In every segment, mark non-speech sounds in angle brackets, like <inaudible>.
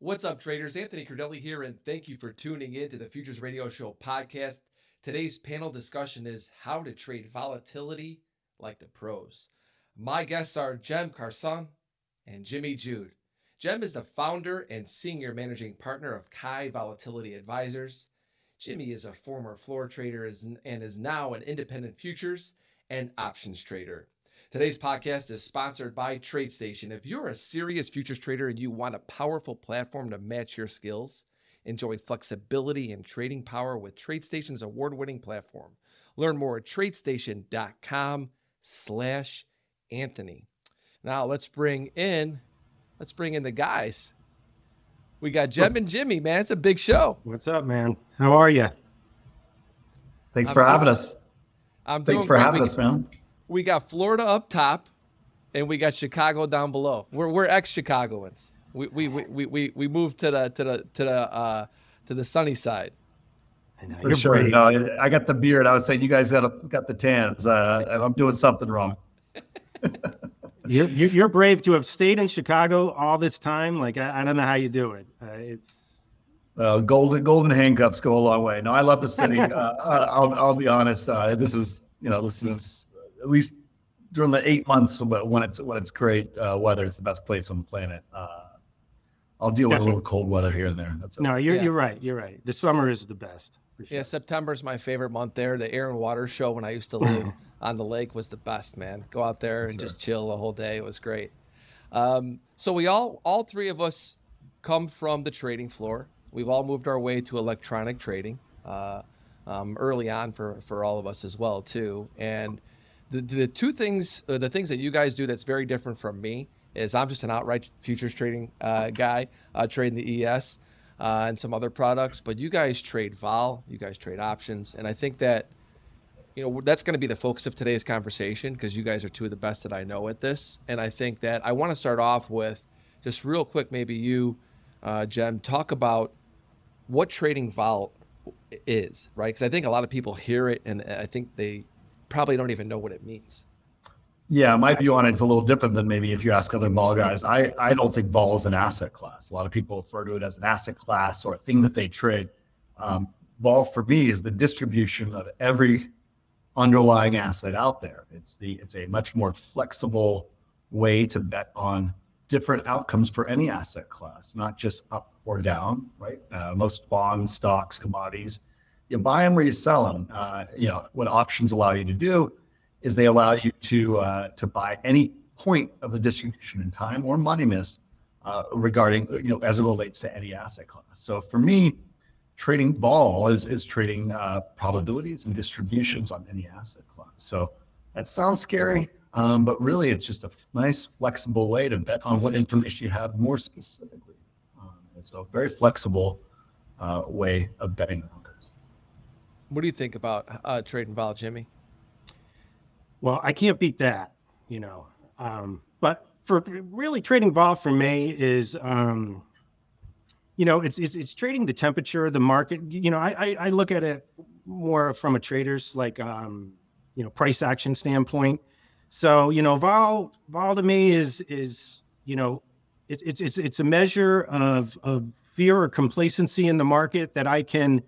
What's up, traders? Anthony Crudele here, and thank you for tuning in to the Futures Radio Show podcast. Today's panel discussion is how to trade volatility like the pros. My guests are Cem Karsan and Jimmy Jude. Cem is the founder and senior managing partner of Kai Volatility Advisors. Jimmy is a former floor trader and is now an independent futures and options trader. Today's podcast is sponsored by TradeStation. If you're a serious futures trader and you want a powerful platform to match your skills, enjoy flexibility and trading power with TradeStation's award-winning platform. Learn more at tradestation.com slash Anthony. Now let's bring in let's bring in the guys. We got Cem and Jimmy, man. It's a big show. What's up, man? How are you? Thanks I'm for doing, having us. I'm Thanks for having we, us, man we got Florida up top, and we got Chicago down below. We're we're ex Chicagoans. We we, we we we moved to the to the to the uh, to the sunny side. I For sure. No, I got the beard. I was saying you guys got got the tans. Uh, I'm doing something wrong. <laughs> you're, you're brave to have stayed in Chicago all this time. Like I, I don't know how you do it. Uh, it's uh, golden golden handcuffs go a long way. No, I love the city. <laughs> Uh, I'll I'll be honest. Uh, this is you know this is at least during the eight months when it's when it's great uh, weather, it's the best place on the planet. Uh, I'll deal with a little cold weather here and there. That's no, you're yeah. you're right. You're right. The summer is the best. Sure. Yeah, September is my favorite month there. The air and water show when I used to <laughs> live on the lake was the best, man. Go out there and sure. just chill the whole day. It was great. Um, so we all all three of us come from the trading floor. We've all moved our way to electronic trading uh, um, early on for for all of us as well too, and the, the two things, uh, the things that you guys do that's very different from me is I'm just an outright futures trading uh, guy, uh, trading the ES uh, and some other products. But you guys trade vol, you guys trade options, and I think that you know that's going to be the focus of today's conversation because you guys are two of the best that I know at this. And I think that I want to start off with just real quick, maybe you, uh, Cem, talk about what trading vol is, right? Because I think a lot of people hear it and I think they probably don't even know what it means. Yeah, my view on it is a little different than maybe if you ask other vol guys. I, I don't think vol is an asset class. A lot of people refer to it as an asset class or a thing that they trade. Um, vol for me is the distribution of every underlying asset out there. It's the it's a much more flexible way to bet on different outcomes for any asset class, not just up or down. Right? Uh, most bonds, stocks, commodities you buy them or you sell them. Uh, you know what options allow you to do is they allow you to uh, to buy any point of the distribution in time or moneyness uh, regarding you know as it relates to any asset class. So for me, trading vol is is trading uh, probabilities and distributions on any asset class. So that sounds scary, um, but really it's just a nice flexible way to bet on what information you have more specifically. Um, it's a very flexible uh, way of betting what do you think about uh, trading vol, Jimmy? Well, I can't beat that, you know. Um, but for really trading vol for me is, um, you know, it's, it's it's trading the temperature of the market. You know, I, I, I look at it more from a trader's like, um, you know, price action standpoint. So you know, vol vol to me is is you know, it's it's it's it's a measure of of fear or complacency in the market that I can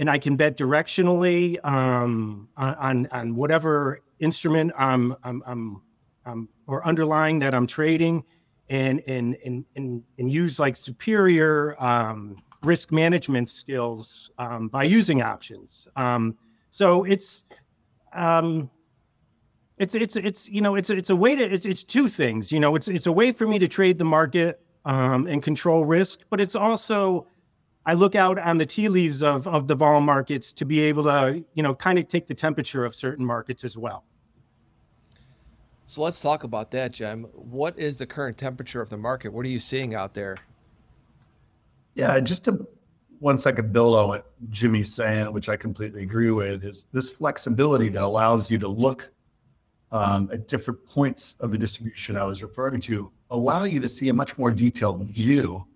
and I can bet directionally um, on on whatever instrument I'm, I'm, I'm, I'm, or underlying that I'm trading, and and and and, and use like superior um, risk management skills um, by using options. Um, so it's um, it's it's it's you know it's it's a way to it's it's two things. You know, it's it's a way for me to trade the market um, and control risk, but it's also I look out on the tea leaves of, of the vol markets to be able to, you know, kind of take the temperature of certain markets as well. So let's talk about that, Cem. What is the current temperature of the market? What are you seeing out there? Yeah, just to one second build on what Jimmy's saying, which I completely agree with, is this flexibility that allows you to look um, at different points of the distribution I was referring to, allow you to see a much more detailed view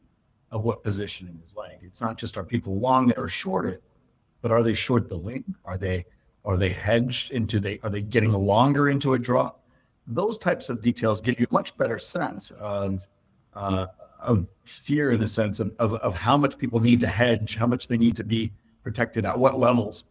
of what positioning is like. It's not just are people long it or short it, but are they short the link? Are they are they hedged into they are they getting longer into a draw? Those types of details give you a much better sense of uh, of fear in the sense of, of, of how much people need to hedge, how much they need to be protected at what levels.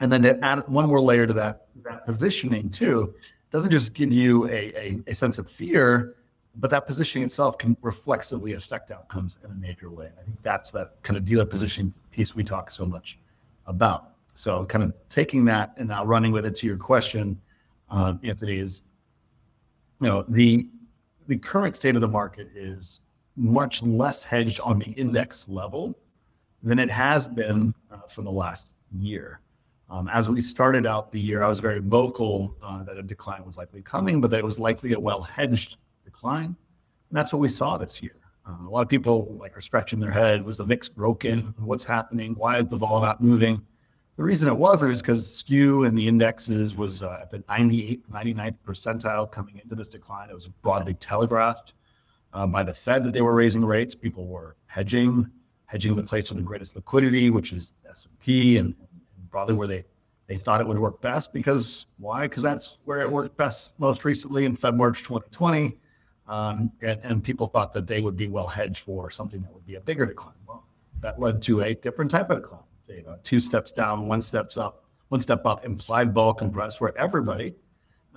And then to add one more layer to that, that positioning too, doesn't just give you a, a, a sense of fear, but that positioning itself can reflexively affect outcomes in a major way. I think that's that kind of dealer positioning piece we talk so much about. So kind of taking that and now running with it to your question, uh, Anthony, is you know the the current state of the market is much less hedged on the index level than it has been uh, for the last year. Um, as we started out the year, I was very vocal uh, that a decline was likely coming, but that it was likely a well hedged decline. And that's what we saw this year. Uh, a lot of people like are scratching their head. Was the VIX broken? What's happening? Why is the vol not moving? The reason it was is because skew in the indexes was uh, at the 98th, 99th percentile coming into this decline. It was broadly telegraphed uh, by the Fed that they were raising rates. People were hedging, hedging the place with the greatest liquidity, which is S&P, and, and broadly where they they thought it would work best because why? Because that's where it worked best most recently in Feb March 2020, um, and, and people thought that they would be well hedged for something that would be a bigger decline. Well, that led to a different type of decline you know, two steps down, one steps up, one step up, implied vol compress, where everybody,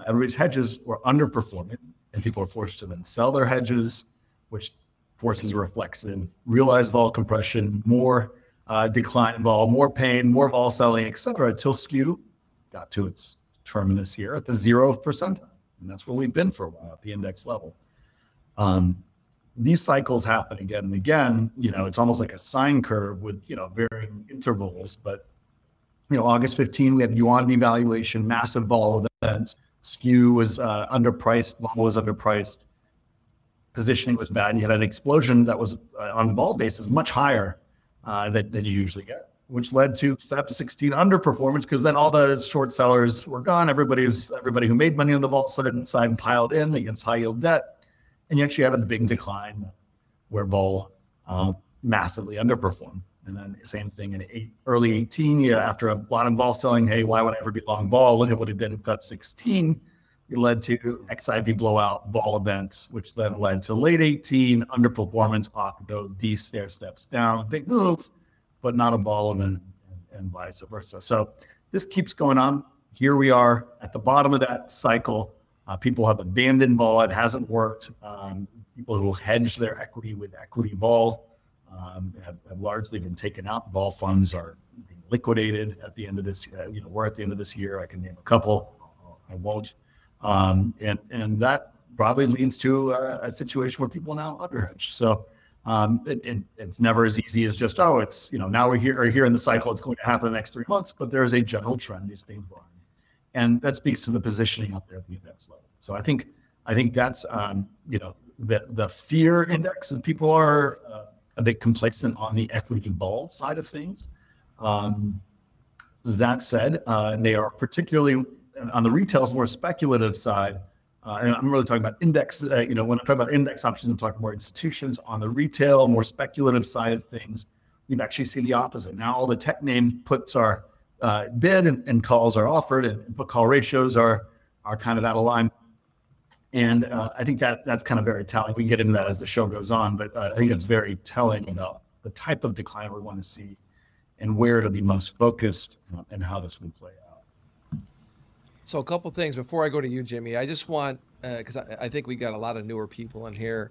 everybody's hedges were underperforming, and people were forced to then sell their hedges, which forces reflects in realized vol compression, more uh, decline in vol, more pain, more vol selling, et cetera, until skew got to its terminus here at the zeroth percentile. And that's where we've been for a while at the index level. Um, these cycles happen again and again. You know, it's almost like a sine curve with, you know, varying intervals. But, you know, August 15, we had yuan devaluation, massive vol events. Skew was uh, underpriced, vol was underpriced. Positioning was bad. And you had an explosion that was uh, on vol basis much higher uh, than, than you usually get, which led to Feb 16 underperformance because then all the short sellers were gone. Everybody's everybody who made money on the vol side and piled in against high yield debt and yet you had a big decline where vol um, massively underperformed. And then same thing in eight, early 18, yeah, after a lot of vol selling, hey, why would I ever be long vol? And it would have been cut 16. It led to XIV blowout vol events, which then led to late 18 underperformance, Octo, D stair steps down, big move, but not a vol event, and, and vice versa. So this keeps going on. Here we are at the bottom of that cycle. Uh, people have abandoned vol; it hasn't worked. Um, people who hedge their equity with equity vol um, have, have, largely been taken out. Vol funds are being liquidated at the end of this. Uh, you know, we're at the end of this year. I can name a couple. I won't. Um, and and that probably leads to a, a situation where people now underhedge. So. Um, it, it, it's never as easy as just oh, it's you know now we're here, are here in the cycle. It's going to happen in the next three months, but there is a general trend. These things are and that speaks to the positioning out there at the index level. So I think I think that's um, you know the the fear index people are uh, a bit complacent on the equity vol side of things. Um, that said, uh, they are particularly on the retail's more speculative side. Uh, and I'm really talking about index. Uh, you know, when I'm talking about index options, I'm talking more institutions. On the retail, more speculative side of things, you actually see the opposite. Now, all the tech names puts are uh, bid and, and, calls are offered, and call ratios are are kind of that aligned. And uh, I think that that's kind of very telling. We can get into that as the show goes on, but uh, I think it's very telling about the type of decline we want to see and where it'll be most focused and how this will play out. So, a couple things before I go to you, Jimmy. I just want because uh, I, I think we got a lot of newer people in here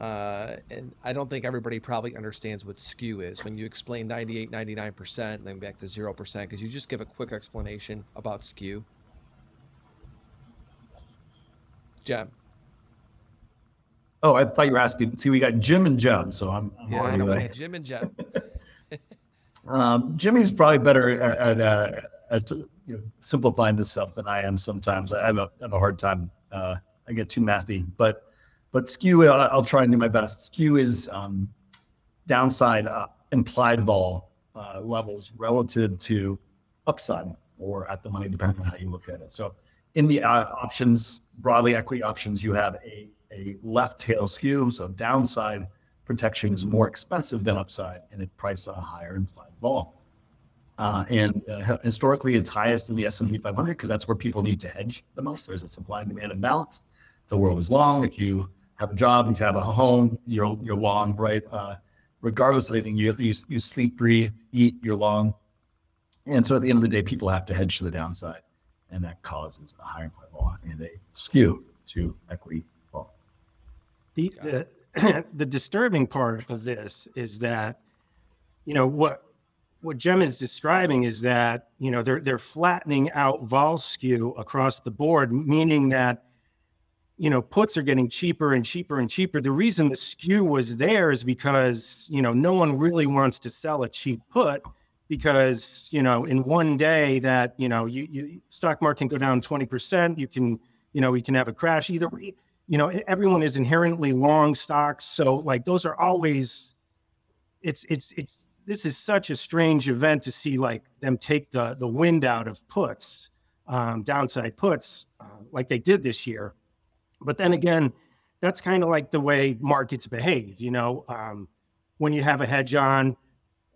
uh, and I don't think everybody probably understands what skew is. When you explain 98, 99%, then back to 0%, because you just give a quick explanation about skew? Cem. Oh, I thought you were asking. See, we got Jim and Cem, so I'm. Yeah, I know. <laughs> Jim and Cem. <laughs> um, Jimmy's probably better at, at, uh, at you know, simplifying this stuff than I am sometimes. I have a, have a hard time. Uh, I get too mathy, but but skew, I'll, try and do my best. Skew is um, downside uh, implied vol uh, levels relative to upside or at the money, depending on how you look at it. So in the uh, options, broadly equity options, you have a, a left tail skew. So downside protection is more expensive than upside and it priced at a higher implied vol. Uh, and uh, historically, it's highest in the S&P 500 because that's where people need to hedge the most. There's a supply and demand imbalance. The world is long. If you have a job, you have a home, you're you're long, right? Uh, regardless of anything, you, you you sleep, breathe, eat, you're long, and so at the end of the day, people have to hedge to the downside, and that causes a higher level and a skew to equity vol. The, the <clears throat> the disturbing part of this is that, you know, what what Cem is describing is that you know they're they're flattening out vol skew across the board, meaning that you know puts are getting cheaper and cheaper and cheaper. The reason the skew was there is because you know no one really wants to sell a cheap put because you know in one day that you know you, you stock market can go down 20% you can you know we can have a crash either way. you know everyone is inherently long stocks so like those are always it's it's it's this is such a strange event to see like them take the the wind out of puts um, downside puts uh, like they did this year but then again that's kind of like the way markets behave you know um, when you have a hedge on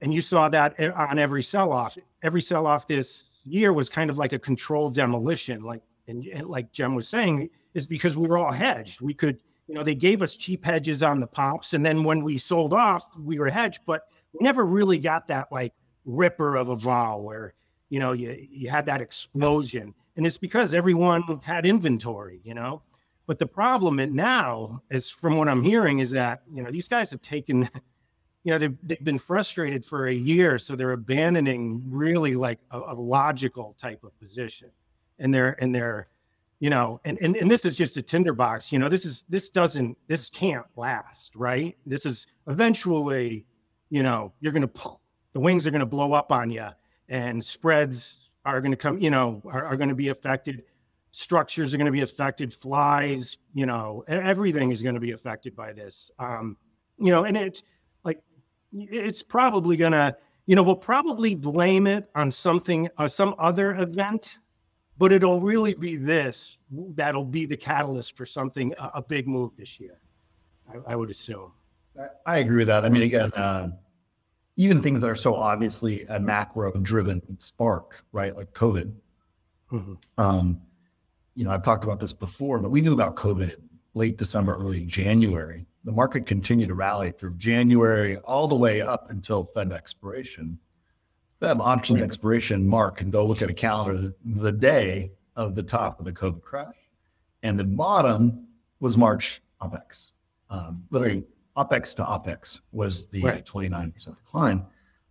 and you saw that on every sell off. Every sell off this year was kind of like a controlled demolition, like and, and like Cem was saying, is because we were all hedged. We could, you know, they gave us cheap hedges on the pops, and then when we sold off, we were hedged, but we never really got that like ripper of a vol where you know you you had that explosion, and it's because everyone had inventory, you know. But the problem now is, from what I'm hearing, is that you know these guys have taken you know they've, they've been frustrated for a year so they're abandoning really like a, a, logical type of position. And they're and they're you know and, and and this is just a tinderbox you know this is this doesn't this can't last right? This is eventually you know you're gonna pull the wings are gonna blow up on you and spreads are gonna come you know are, are gonna be affected structures are gonna be affected flies you know everything is gonna be affected by this um you know and it's like it's probably gonna, you know, we'll probably blame it on something, uh, some other event, but it'll really be this that'll be the catalyst for something, a, a big move this year. I, I, would assume. I agree with that. I mean, again, uh, even things that are so obviously a macro-driven spark, right, like COVID. Mm-hmm. Um, you know, I've talked about this before, but we knew about COVID late December, early January the market continued to rally through January all the way up until Feb expiration. Feb options expiration, Mark can go look at a calendar the day of the top of the COVID crash. And the bottom was March OPEX. Um, literally, OPEX to OPEX was the right. 29% decline.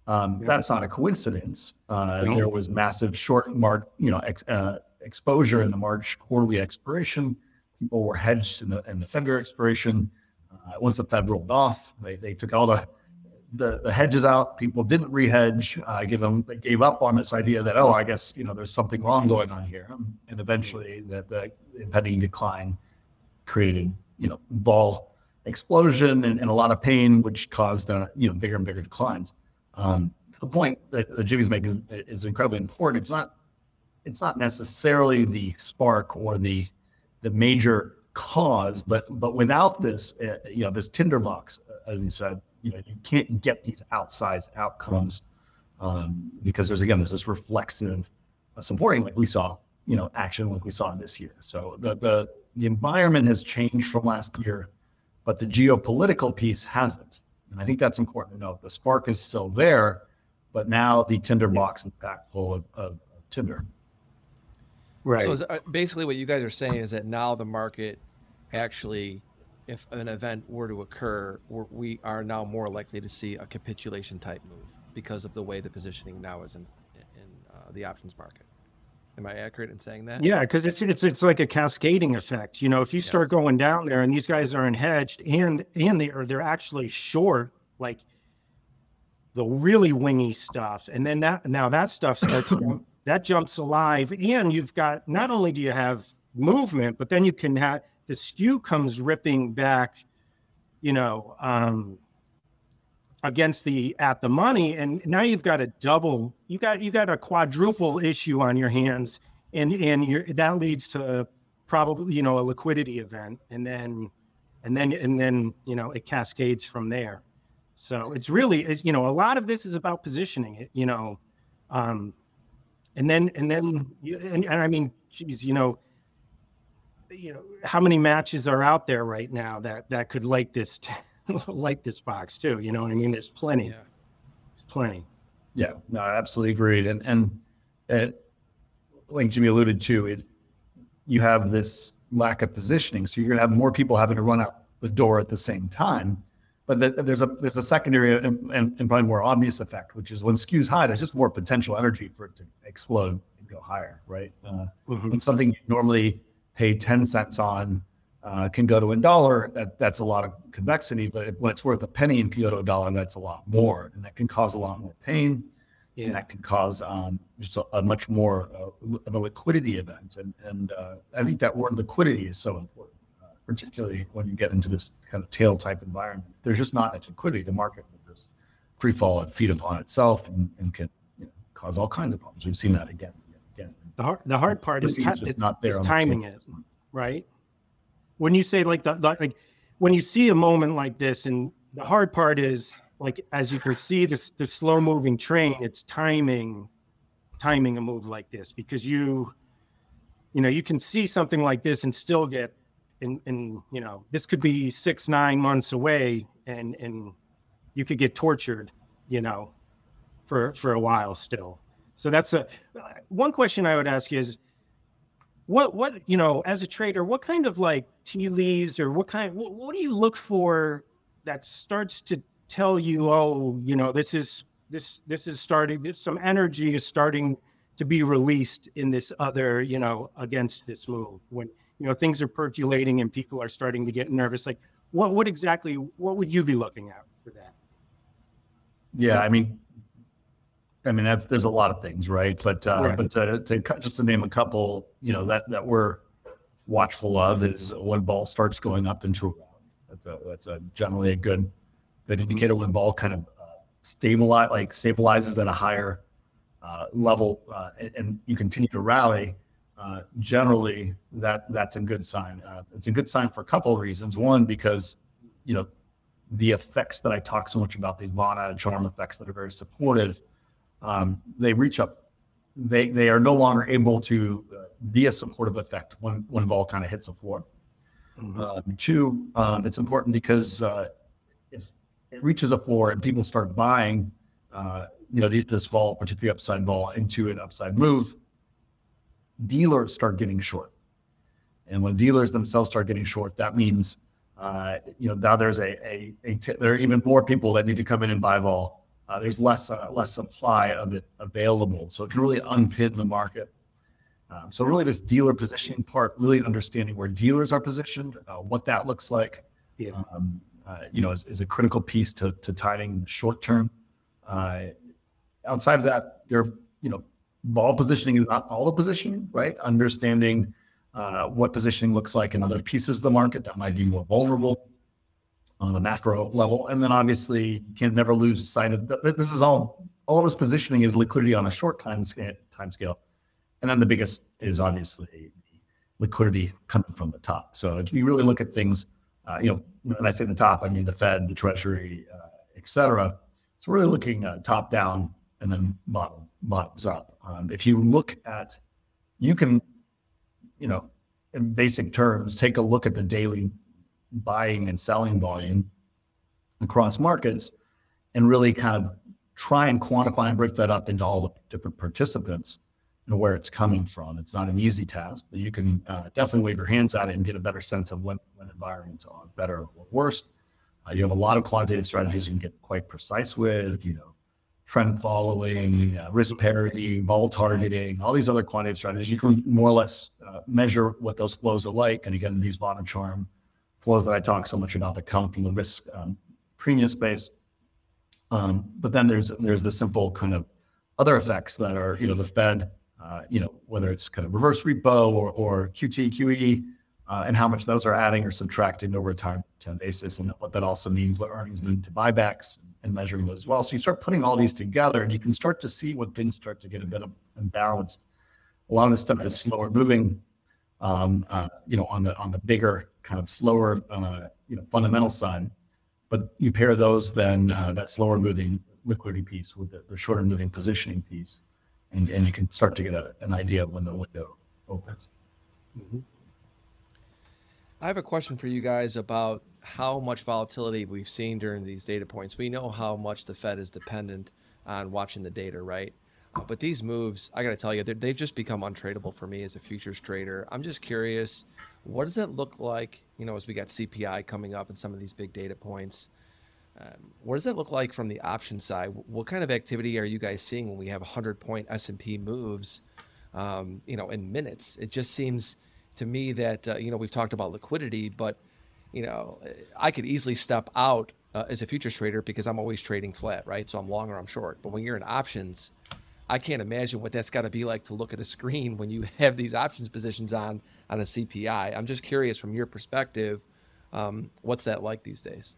Um, That's not a coincidence. Uh. There was massive short mark, you know, ex, uh, exposure in the March quarterly expiration. People were hedged in the, in the February expiration. Uh, once the Feb rolled off, they, they took all the, the, the hedges out. People didn't rehedge. Uh, give them they gave up on this idea that oh, I guess you know there's something wrong going on here, and eventually that the impending decline created you know vol explosion and, and a lot of pain, which caused uh, you know bigger and bigger declines. Um, the point that, that Jimmy's making is, is incredibly important. It's not it's not necessarily the spark or the the major cause, but but without this, uh, you know, this tinderbox, uh, as you said, you know, you can't get these outsized outcomes um, because there's again there's this reflexive uh, supporting like we saw, you know, action like we saw this year. So the the the environment has changed from last year, but the geopolitical piece hasn't, and I think that's important to note. The spark is still there, but now the tinderbox is back full of, of, of tinder. Right. So is, uh, basically, what you guys are saying is that now the market actually, if an event were to occur, we are now more likely to see a capitulation type move because of the way the positioning now is in, in uh, the options market. Am I accurate in saying that? Yeah, because it's it's it's like a cascading effect. You know, if you start going down there and these guys are unhedged and and they are they're actually short, like the really wingy stuff, and then that now that stuff starts that jumps alive, and you've got not only do you have movement, but then you can have the skew comes ripping back, you know, um, against the at the money, and now you've got a double, you got you got a quadruple issue on your hands, and and that leads to probably you know a liquidity event, and then and then and then you know it cascades from there. So it's really you know a lot of this is about positioning it, you know, um, and then and then and, and I mean, geez, you know you know, how many matches are out there right now that that could like this t- <laughs> like this box too? You know what I mean? There's plenty. Yeah. There's plenty. Yeah, no, I absolutely agreed. And and it, like Jimmy alluded to, it you have this lack of positioning, so you're gonna have more people having to run out the door at the same time. But the, there's a there's a secondary and, and, and probably more obvious effect, which is when skews high, there's just more potential energy for it to explode and go higher, right? Uh, Mhm. when something you normally pay 10 cents on uh, can go to a dollar, that, that's a lot of convexity. But when it's worth a penny and can go to a dollar, that's a lot more. And that can cause a lot more pain. And that can cause um, just a, a much more uh, of a liquidity event. And, and uh, I think that word liquidity is so important, particularly when you get into this kind of tail type environment. There's just not much liquidity. The market will just free fall and feed upon itself and, and can you know, cause all kinds of problems. We've seen that again. and again. The hard the hard part is, ti- just is- not there is the timing table. it, right? When you say like the, the like when you see a moment like this, and the hard part is like as you can see this the slow moving train, it's timing timing a move like this because you you know you can see something like this and still get in you know this could be six nine months away and and you could get tortured you know for for a while still. So that's a one question i would ask is what what you know as a trader what kind of like tea leaves or what kind what, what do you look for that starts to tell you oh you know this is this this is starting some energy is starting to be released in this other you know against this move when you know things are percolating and people are starting to get nervous like what what exactly what would you be looking at for that Yeah, I mean, I mean that's there's a lot of things, right? But uh, Right. but to, to cut- just to name a couple, you know that that we're watchful of is when vol starts going up into a round. That's a that's a generally a good good indicator when vol kind of uh, stabilize like stabilizes at a higher uh, level uh, and, and you continue to rally. Uh, generally, that that's a good sign. Uh, it's a good sign for a couple of reasons. One, because you know the effects that I talk so much about, these vanna and charm effects that are very supportive, um, they reach up. They they are no longer able to uh, be a supportive effect when when a vol kind of hits the floor. Um, two, um, it's important because uh, if it reaches a floor and people start buying, uh, you know, this vol, particularly upside vol, into an upside move, dealers start getting short. And when dealers themselves start getting short, that means, uh, you know, now there's a, a, a t- there are even more people that need to come in and buy vol. Uh, there's less uh, less supply of it available, so it can really unpin the market. Um, so really, this dealer positioning part, really understanding where dealers are positioned, uh, what that looks like, yeah um, uh, you know, is, is a critical piece to, to timing short term. Uh, outside of that, there, you know, vol positioning is not all the positioning, right? Understanding uh, what positioning looks like in other pieces of the market that might be more vulnerable on the macro level, and then obviously you can never lose sight of that. This is all all of this positioning is liquidity on a short time time scale, and then the biggest is obviously liquidity coming from the top. So if you really look at things, uh, you know, when I say the top, I mean the Fed, the Treasury, uh, et cetera. So really looking uh, top down and then bottom bottoms up. Um, if you look at, you can, you know, in basic terms, take a look at the daily buying and selling volume across markets, and really kind of try and quantify and break that up into all the different participants and where it's coming from. It's not an easy task, but you can uh, definitely wave your hands at it and get a better sense of when, when environments are better or worse. Uh, you have a lot of quantitative strategies you can get quite precise with, you know, trend following, uh, risk parity, vol targeting, all these other quantitative strategies. You can more or less uh, measure what those flows are like. And again, these bottom charm flows that I talk so much about that come from the risk um, premium space. Um, but then there's there's the simple kind of other effects that are, you know, the Fed, uh, you know, whether it's kind of reverse repo or, or QT, QE, uh, and how much those are adding or subtracting over a time, basis, and what that also means, what earnings mean to buybacks and measuring those as well. So you start putting all these together and you can start to see when things start to get a bit of imbalance. A lot of this stuff is slower moving, um, uh, you know, on the on the bigger kind of slower, uh, you know, fundamental side. But you pair those then uh, that slower moving liquidity piece with the, the shorter moving positioning piece, and, and you can start to get a, an idea of when the window opens. I have a question for you guys about how much volatility we've seen during these data points. We know how much the Fed is dependent on watching the data, right? Uh, but these moves, I got to tell you, they've just become untradeable for me as a futures trader. I'm just curious, what does that look like, you know, as we got CPI coming up and some of these big data points? Um, what does that look like from the option side? What kind of activity are you guys seeing when we have 100 point S&P moves, um, you know, in minutes? It just seems to me that, uh, you know, we've talked about liquidity, but, you know, I could easily step out uh, as a futures trader because I'm always trading flat, right? So I'm long or I'm short. But when you're in options, I can't imagine what that's got to be like to look at a screen when you <laughs> have these options positions on on a CPI. I'm just curious from your perspective, um, what's that like these days?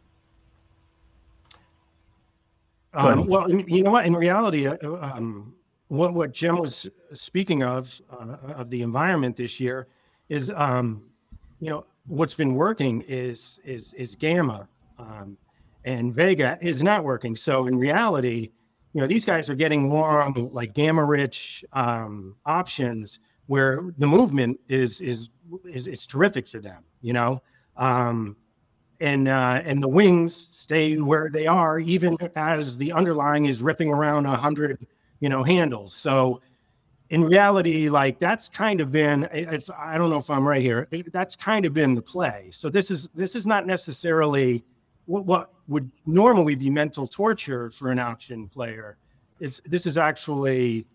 Um, well, you know what? In reality, uh, um, what what Jim was speaking of uh, of the environment this year is, um, you know, what's been working is is is gamma, um, and Vega is not working. So in reality, you know, these guys are getting more like gamma rich um, options where the movement is is is it's terrific for them. You know. Um, and uh, and the wings stay where they are, even as the underlying is ripping around a hundred, you know, handles. So in reality, like that's kind of been it's I don't know if I'm right here. That's kind of been the play. So this is this is not necessarily what, what would normally be mental torture for an option player. It's this is actually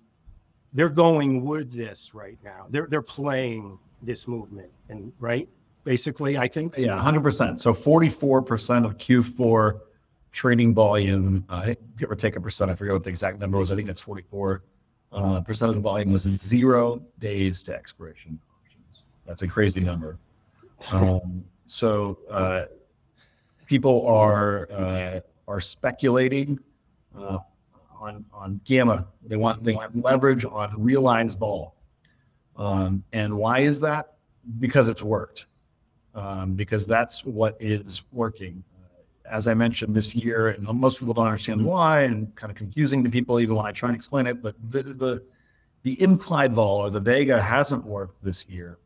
they're going with this right now. They're they're playing this movement and right basically, I think. Yeah, 100%. So 44% of Q4 trading volume, uh, give or take a percent, I forget what the exact number was. I think that's 44 uh, percent of the volume was in zero days to expiration options. That's a crazy number. Um, so uh, people are uh, are speculating uh, on on gamma. They want they want leverage on realized vol. Um, and why is that? Because it's worked um, because that's what is working. As I mentioned this year, and most people don't understand why, and kind of confusing to people even when I try and explain it. But the the, the implied vol or the Vega hasn't worked this year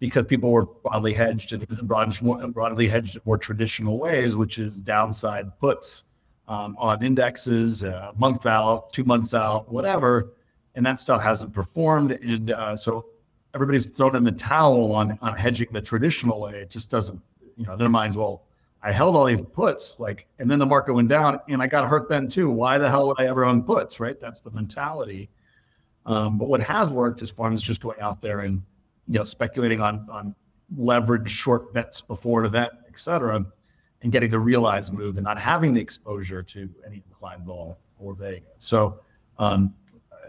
because people were broadly hedged and broadly hedged in more traditional ways, which is downside puts um, on indexes, uh, month out, two months out, whatever, and that stuff hasn't performed. And uh, so everybody's thrown in the towel on on hedging the traditional way. It just doesn't, you know, their minds, well, I held all these puts, like, and then the market went down and I got hurt then too. Why the hell would I ever own puts, right? That's the mentality. Um, but what has worked is funds just going out there and, you know, speculating on on leverage short bets before an event, et cetera, and getting the realized move and not having the exposure to any implied vol or Vega. So um,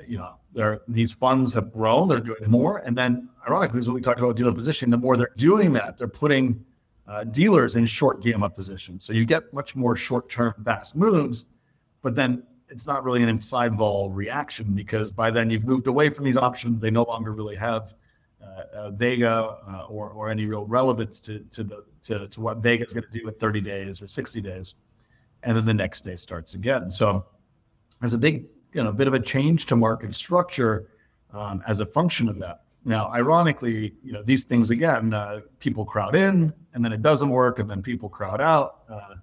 you know, there, these funds have grown, they're doing more. And then, ironically, is what we talked about dealer position. The more they're doing that, they're putting uh, dealers in short gamma positions. So you get much more short term <laughs> fast moves, but then it's not really an implied vol reaction because by then you've moved away from these options. They no longer really have uh, Vega uh, or, or any real relevance to, to, the, to, to what Vega is going to do in 30 days or 60 days. And then the next day starts again. So there's a big you know, a bit of a change to market structure um, as a function of that. Now, ironically, you know, these things again, uh, people crowd in, and then it doesn't work, and then people crowd out. Uh,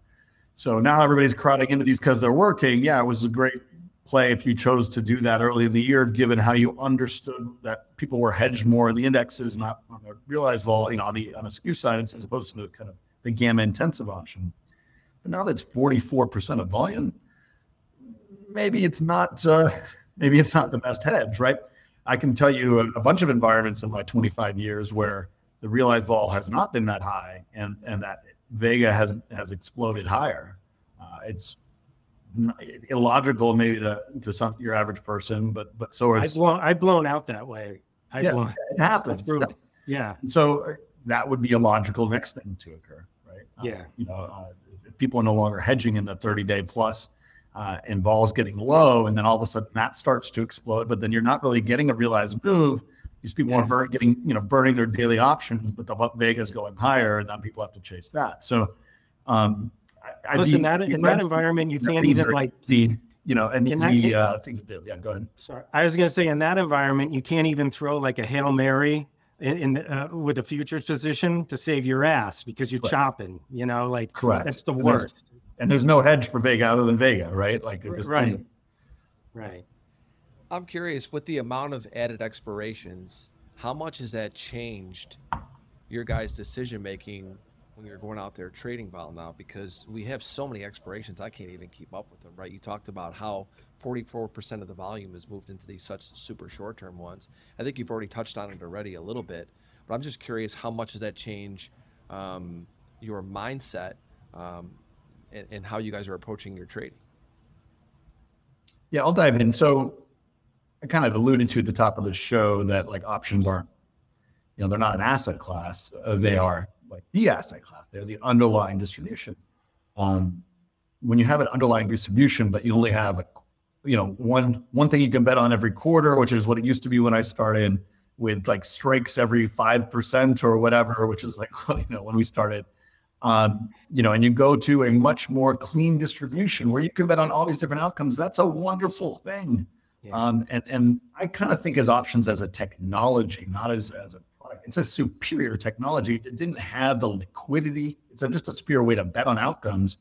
so now everybody's crowding into these because they're working. Yeah, it was a great play if you chose to do that early in the year, given how you understood that people were hedged more in the indexes, not on the realized vol, you know, on the on a skew side, as opposed to the kind of the gamma intensive option. But now that's 44% of volume maybe it's not uh, maybe it's not the best hedge, right? I can tell you a, a, bunch of environments in my 25 years where the realized vol has not been that high, and and that Vega has has exploded higher. Uh, it's illogical maybe to, to some your average person, but but so is I've blown, I've blown out that way. I've yeah, blown, it happens. Yeah. And so uh, that would be a logical next thing to occur, right? Yeah. Uh, you know, uh, people are no longer hedging in the 30 day plus uh, and vol's getting low, and then all of a sudden that starts to explode. But then you're not really getting a realized move. These people yeah. are getting, you know, burning their daily options, but the Vega is going higher, and then people have to chase that. So, um, I, listen, that in that environment, you can't even like the, you know, and the that, uh, thing to do. Yeah, go ahead. Sorry, I was going to say in that environment, you can't even throw like a hail mary in, in uh, with a futures position to save your ass because you're Correct. chopping. You know, like Correct. that's the worst. And there's no hedge for Vega other than Vega, right? Like it just Right. doesn't- Right. I'm curious with the amount of added expirations, how much has that changed your guys' decision making when you're going out there trading vol now? Because we have so many expirations, I can't even keep up with them, right? You talked about how 44% of the volume is moved into these such super short term ones. I think you've already touched on it already a little bit, but I'm just curious how much does that change um, your mindset um, and, and how you guys are approaching your trading? Yeah, I'll dive in. So I kind of alluded to at the top of the show that like options aren't, you know, they're not an asset class. Uh, they are like the asset class. They're the underlying distribution. Um, when you have an underlying distribution, but you only have a, you know, one one thing you can bet on every quarter, which is what it used to be when I started with like strikes every five percent or whatever, which is like <laughs> you know when we started. Um, you know, and you go to a much more clean distribution where you can bet on all these different outcomes. That's a wonderful thing. Yeah. Um, and and I kind of think as options as a technology, not as as a product. It's a superior technology. It didn't have the liquidity. It's a, just a superior way to bet on outcomes.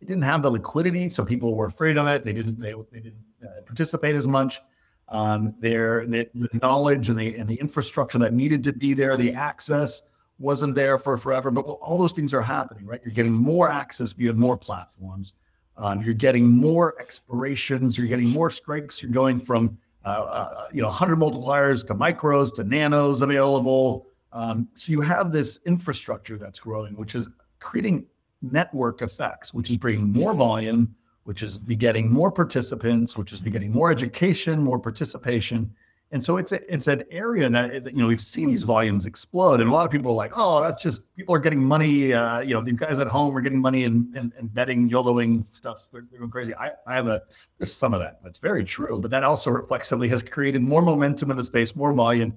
It didn't have the liquidity, so people were afraid of it. They didn't they, they didn't uh, participate as much. Um, their the, the knowledge and the and the infrastructure that needed to be there, the access wasn't there for forever. But all those things are happening, right? You're getting more access via more platforms. Um, you're getting more expirations. You're getting more strikes. You're going from uh, uh, you know 100 multipliers to micros to nanos available. Um, so you have this infrastructure that's growing, which is creating network effects, which is bringing more volume, which is begetting more participants, which is begetting more education, more participation. And so it's a, it's an area that you know we've seen these volumes explode, and a lot of people are like, "Oh, that's just people are getting money." Uh, you know, these guys at home are getting money and and, and betting, YOLOing stuff. They're, they're going crazy. I, I have a there's some of that. That's very true, but that also reflexively has created more momentum in the space, more volume,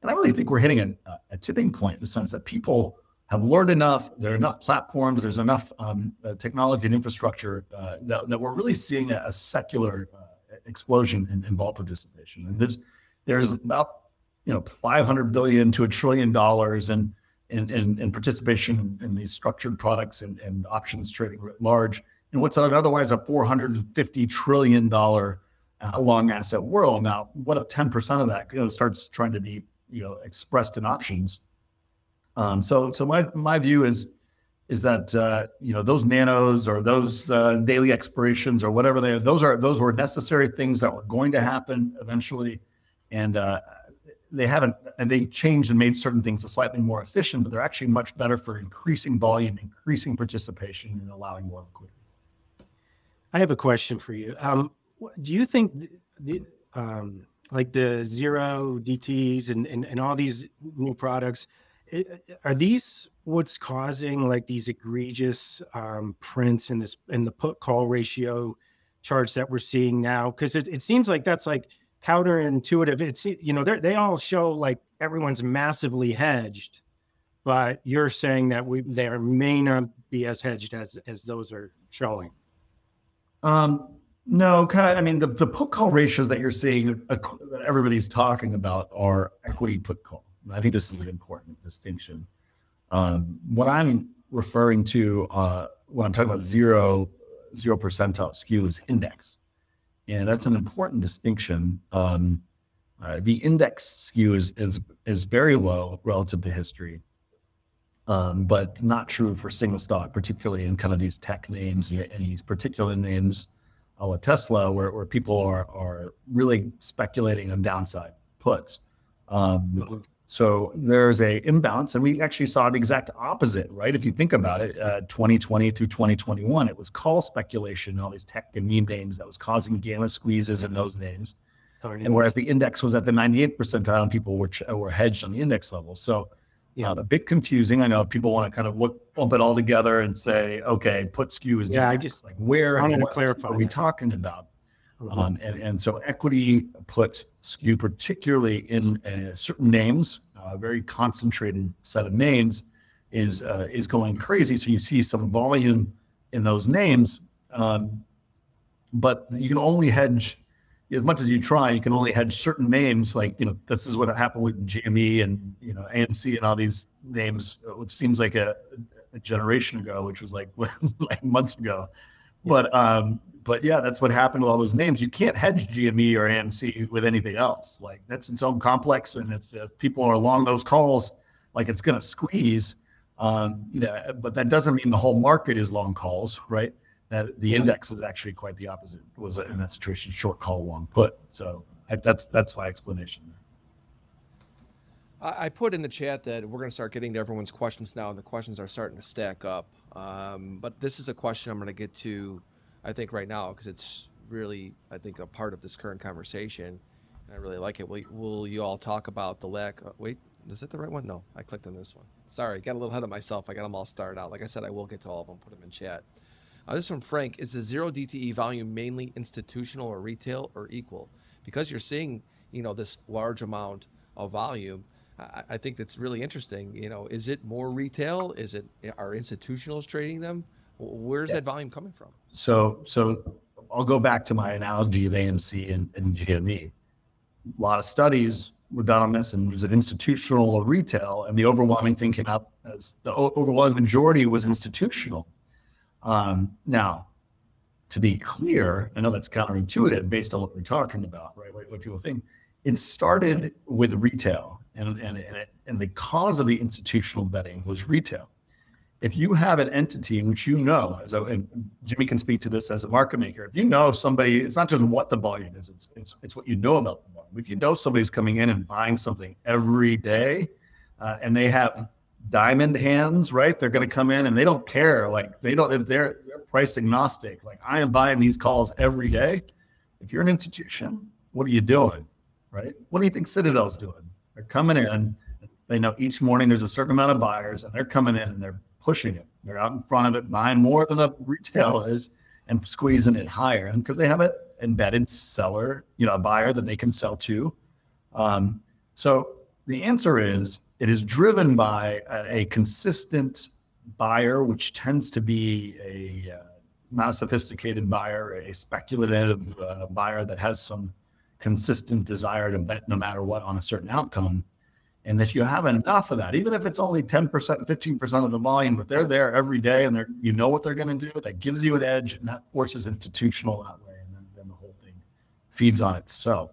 and I really think we're hitting a, a tipping point in the sense that people have learned enough. There are enough platforms. There's enough um, uh, technology and infrastructure uh, that, that we're really seeing a, a secular uh, explosion in, in vol participation. And there's there's about you know 500 billion to a trillion dollars in in, in, in participation in these structured products and, and options trading writ large and what's otherwise a 450 trillion dollar uh, long asset world. Now, what if 10 percent of that you know starts trying to be you know expressed in options? Um, so so my my view is is that uh, you know those nanos or those uh, daily expirations or whatever they are, those are those were necessary things that were going to happen eventually and uh, they haven't and they changed and made certain things slightly more efficient but they're actually much better for increasing volume increasing participation and allowing more liquidity I have a question for you. Um, do you think the, um, like the zero DTs and, and, and all these new products, i- are these what's causing like these egregious um, prints in this in the put call ratio charts that we're seeing now? Because it, it seems like that's like counterintuitive. It's you know they all show like everyone's massively hedged, but you're saying that we they are, may not be as hedged as as those are showing. Um, no, kind of. I mean, the, the put call ratios that you're seeing uh, that everybody's talking about are equity put call. I think this is an important distinction. Um, what I'm referring to uh, when I'm talking about zero zero percentile skew is index, and that's an important distinction. Um, uh, the index skew is, is is very low relative to history um, but not true for single stock, particularly in kind of these tech names and, these particular names, a la Tesla, where, where people are are really speculating on downside puts. Um, so there's a imbalance, and we actually saw the exact opposite, right? If you think about it, uh, 2020 through 2021, it was call speculation, all these tech and meme names that was causing gamma squeezes in those names. And whereas the index was at the 98th percentile, and people were ch- were hedged on the index level. So Yeah. uh, a bit confusing. I know people want to kind of look bump it all together and say, okay, put skew is Yeah, I just- like where I and to clarify are we talking about? Mhm. Um, and, and so equity put skew, particularly in uh, certain names, a very concentrated set of names, is uh, is going crazy. So you see some volume in those names, um, but you can only hedge as much as you try, you can only hedge certain names. Like you know, this is what happened with GME and you know AMC and all these names, which seems like a, a generation ago, which was like <laughs> like months ago. But um, but yeah, that's what happened with all those names. You can't hedge GME or AMC with anything else. Like that's its own complex, and if, if people are along those calls, like it's going to squeeze. Um, yeah, but that doesn't mean the whole market is long calls, right? That the index is actually quite the opposite. It was in that situation short call, long put. So I, that's that's my explanation. I put in the chat that we're going to start getting to everyone's questions now, and the questions are starting to stack up. Um, but this is a question I'm going to get to, I think, right now because it's really, I think, a part of this current conversation, and I really like it. Will, will you all talk about the lack? Uh, wait, is that the right one? No, I clicked on this one. Sorry, got a little ahead of myself. I got them all started out. Like I said, I will get to all of them. Put them in chat. Uh, this from Frank. Is the zero DTE volume mainly institutional or retail or equal? Because you're seeing, you know, this large amount of volume I, I think that's really interesting. You know, is it more retail? Is it are institutionals trading them? Where's yeah. that volume coming from? So, so I'll go back to my analogy of AMC and, and GME. A lot of studies were done on this, and was it institutional or retail? And the overwhelming thing came out as the overwhelming majority was institutional. Um, now, to be clear, I know that's counterintuitive based on what we're talking about, right? What, what people think. It started with retail and, and, and, it, and the cause of the institutional betting was retail. If you have an entity in which you know, as a, and Jimmy can speak to this as a market maker, if you know somebody, it's not just what the volume is, it's, it's, it's what you know about the volume. If you know somebody's coming in and buying something every day uh, and they have diamond hands, right? They're going to come in and they don't care. Like they don't, they're, they're price agnostic. Like I am buying these calls every day. If you're an institution, what are you doing? Right? What do you think Citadel's doing? They're coming in. They know each morning there's a certain amount of buyers, and they're coming in and they're pushing it. They're out in front of it, buying more than the retail is, and squeezing it higher. And because they have an embedded seller, you know, a buyer that they can sell to. Um, so the answer is it is driven by a, a consistent buyer, which tends to be a uh, not a sophisticated buyer, a speculative uh, buyer that has some consistent desire to bet no matter what on a certain outcome. And if you have enough of that, even if it's only 10%, 15% of the volume, but they're there every day and they're you know what they're going to do, that gives you an edge and that forces institutional that way. And then, then the whole thing feeds on itself.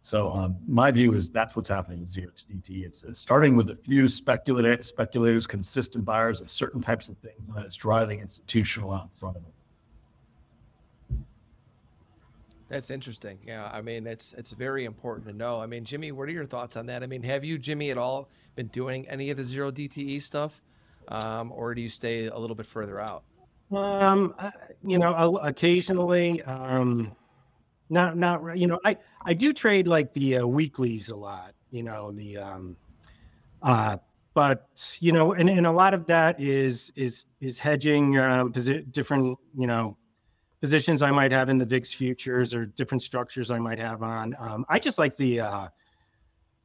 So um, my view is that's what's happening with DTE. It's, it's starting with a few speculator, speculators, consistent buyers of certain types of things, and it's driving institutional out in front of it. That's interesting. Yeah, I mean, it's it's very important to know. I mean, Jimmy, what are your thoughts on that? I mean, have you, Jimmy, at all been doing any of the zero DTE stuff, um, or do you stay a little bit further out? Um, you know, occasionally, um, not not you know, I I do trade like the uh, weeklies a lot. You know, the um, uh, but you know, and, and a lot of that is is is hedging uh, different you know positions I might have in the VIX futures or different structures I might have on. Um, I just like the, uh,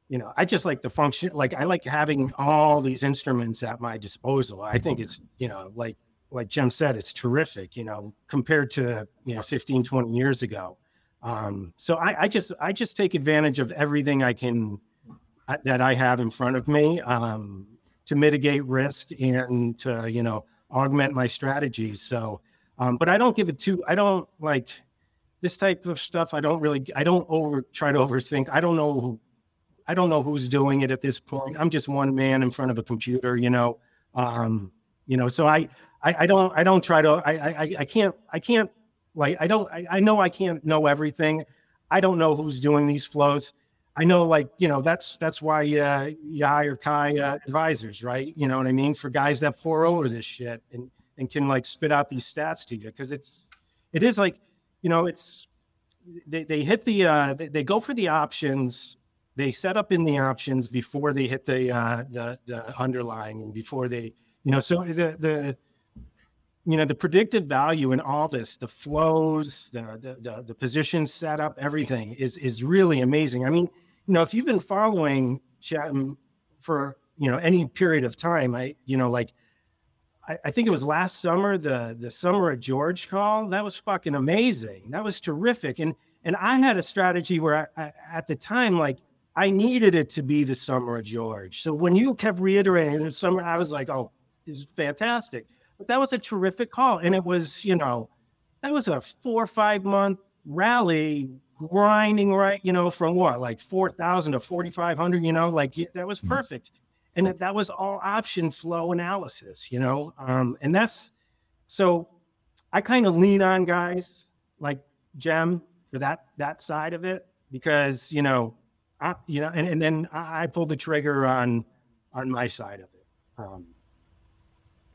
you know, I just like the function. Like I like having all these instruments at my disposal. I think it's, you know, like like Jim said, it's terrific. You know, compared to you know 15, 20 years ago. Um, so I, I just I just take advantage of everything I can uh, that I have in front of me um, to mitigate risk and to you know augment my strategies. So um, but I don't give it too. I don't like this type of stuff. I don't really. I don't over try to overthink. I don't know. Who, I don't know who's doing it at this point. I'm just one man in front of a computer. You know. Um, you know. So I, I, I don't. I don't try to. I, I, I can't. I can't. Like I don't. I, I know I can't know everything. I don't know who's doing these flows. I know, like you know, that's that's why uh, you hire Kai uh, advisors, right? You know what I mean? For guys that pour over this shit and and can like spit out these stats to you because it's it is like you know it's they, they hit the uh they, they go for the options they set up in the options before they hit the uh the, the underlying and before they you know so the the you know the predicted value in all this the flows the the, the, the position setup everything is is really amazing. I mean you know if you've been following chatham for you know any period of time i you know like I, I, think it was last summer, the the summer of George call. That was fucking amazing. That was terrific. And And I had a strategy where I, I, at the time, like I needed it to be the summer of George. So when you kept reiterating the summer, I was like, oh, this is fantastic. But that was a terrific call. And it was, you know, that was a four or five month rally grinding right, you know, from what, like 4,000 to 4,500, you know, like that was mm-hmm. And that, that was all option flow analysis, you know, um, and that's so I kind of lean on guys like Cem for that that side of it because you know, I, you know, and, and then I, I pull the trigger on on my side of it. Um,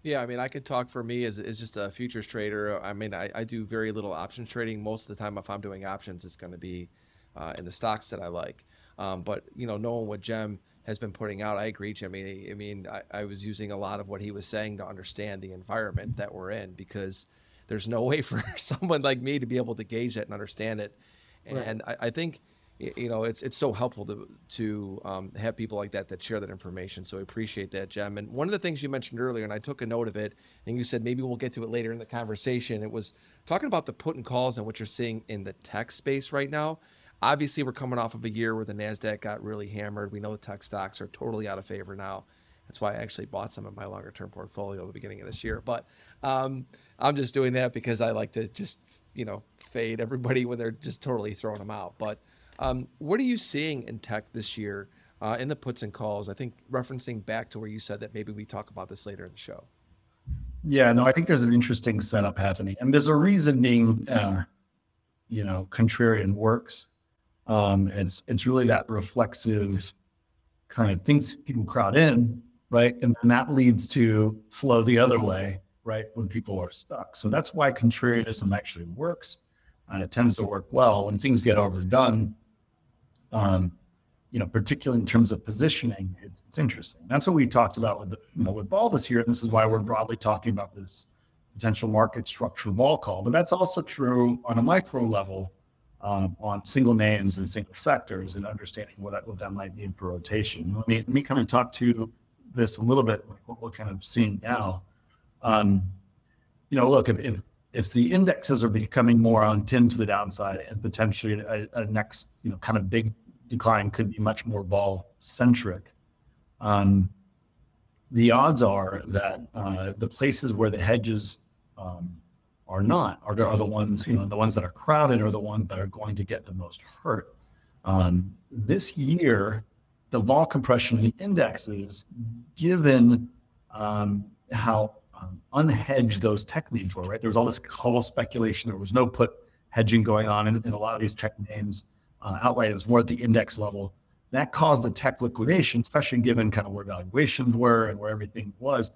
yeah, I mean, I could talk for me as, as just a futures trader. I mean, I, I do very little options trading. Most of the time, if I'm doing options, it's going to be uh, in the stocks that I like. Um, but you know, knowing what Cem has been putting out, I agree, Jimmy. I mean, I, I was using a lot of what he was saying to understand the environment that we're in because there's no <laughs> way for someone like me to be able to gauge it and understand it. And right. I, I think you know it's it's so helpful to to um, have people like that that share that information so i appreciate that Cem and one of the things you mentioned earlier and i took a note of it and you said maybe we'll get to it later in the conversation it was talking about the put and calls and what you're seeing in the tech space right now obviously we're coming off of a year where the nasdaq got really hammered we know the tech stocks are totally out of favor now that's why i actually bought some of my longer term portfolio at the beginning of this year but um, i'm just doing that because i like to just you know fade everybody when they're just totally throwing them out but um, what are you seeing in tech this year uh, in the puts and calls? I think referencing back to where you said that maybe we talk about this later in the show. Yeah, no, I think there's an interesting setup happening, and there's a reasoning, uh, you know, contrarian works. Um, it's it's really that reflexive kind of things people crowd in, right, and then that leads to flow the other way, right, when people are stuck. So that's why contrarianism actually works, and it tends to work well when things get overdone um, you know, particularly in terms of positioning, it's, it's interesting. That's what we talked about with you know with year. And this is why we're broadly talking about this potential market structure vol call. But that's also true on a micro level um, on single names and single sectors and understanding what that, what that might mean for rotation. Let me let me kind of talk to this a little bit, what we're kind of seeing now. Um, you know, look if, if the indexes are becoming more on tin to the downside and potentially a, a next, you know, kind of big decline could be much more vol centric. um, the odds are that uh, the places where the hedges um, are not are, are the ones, you know, the ones that are crowded are the ones that are going to get the most hurt. Um, this year, the vol compression of the indexes, given um, how um, unhedge those tech names were, right? There was all this call speculation. There was no put hedging going on in, in a lot of these tech names uh, outright. It was more at the index level. That caused a tech liquidation, especially given kind of where valuations were and where everything was.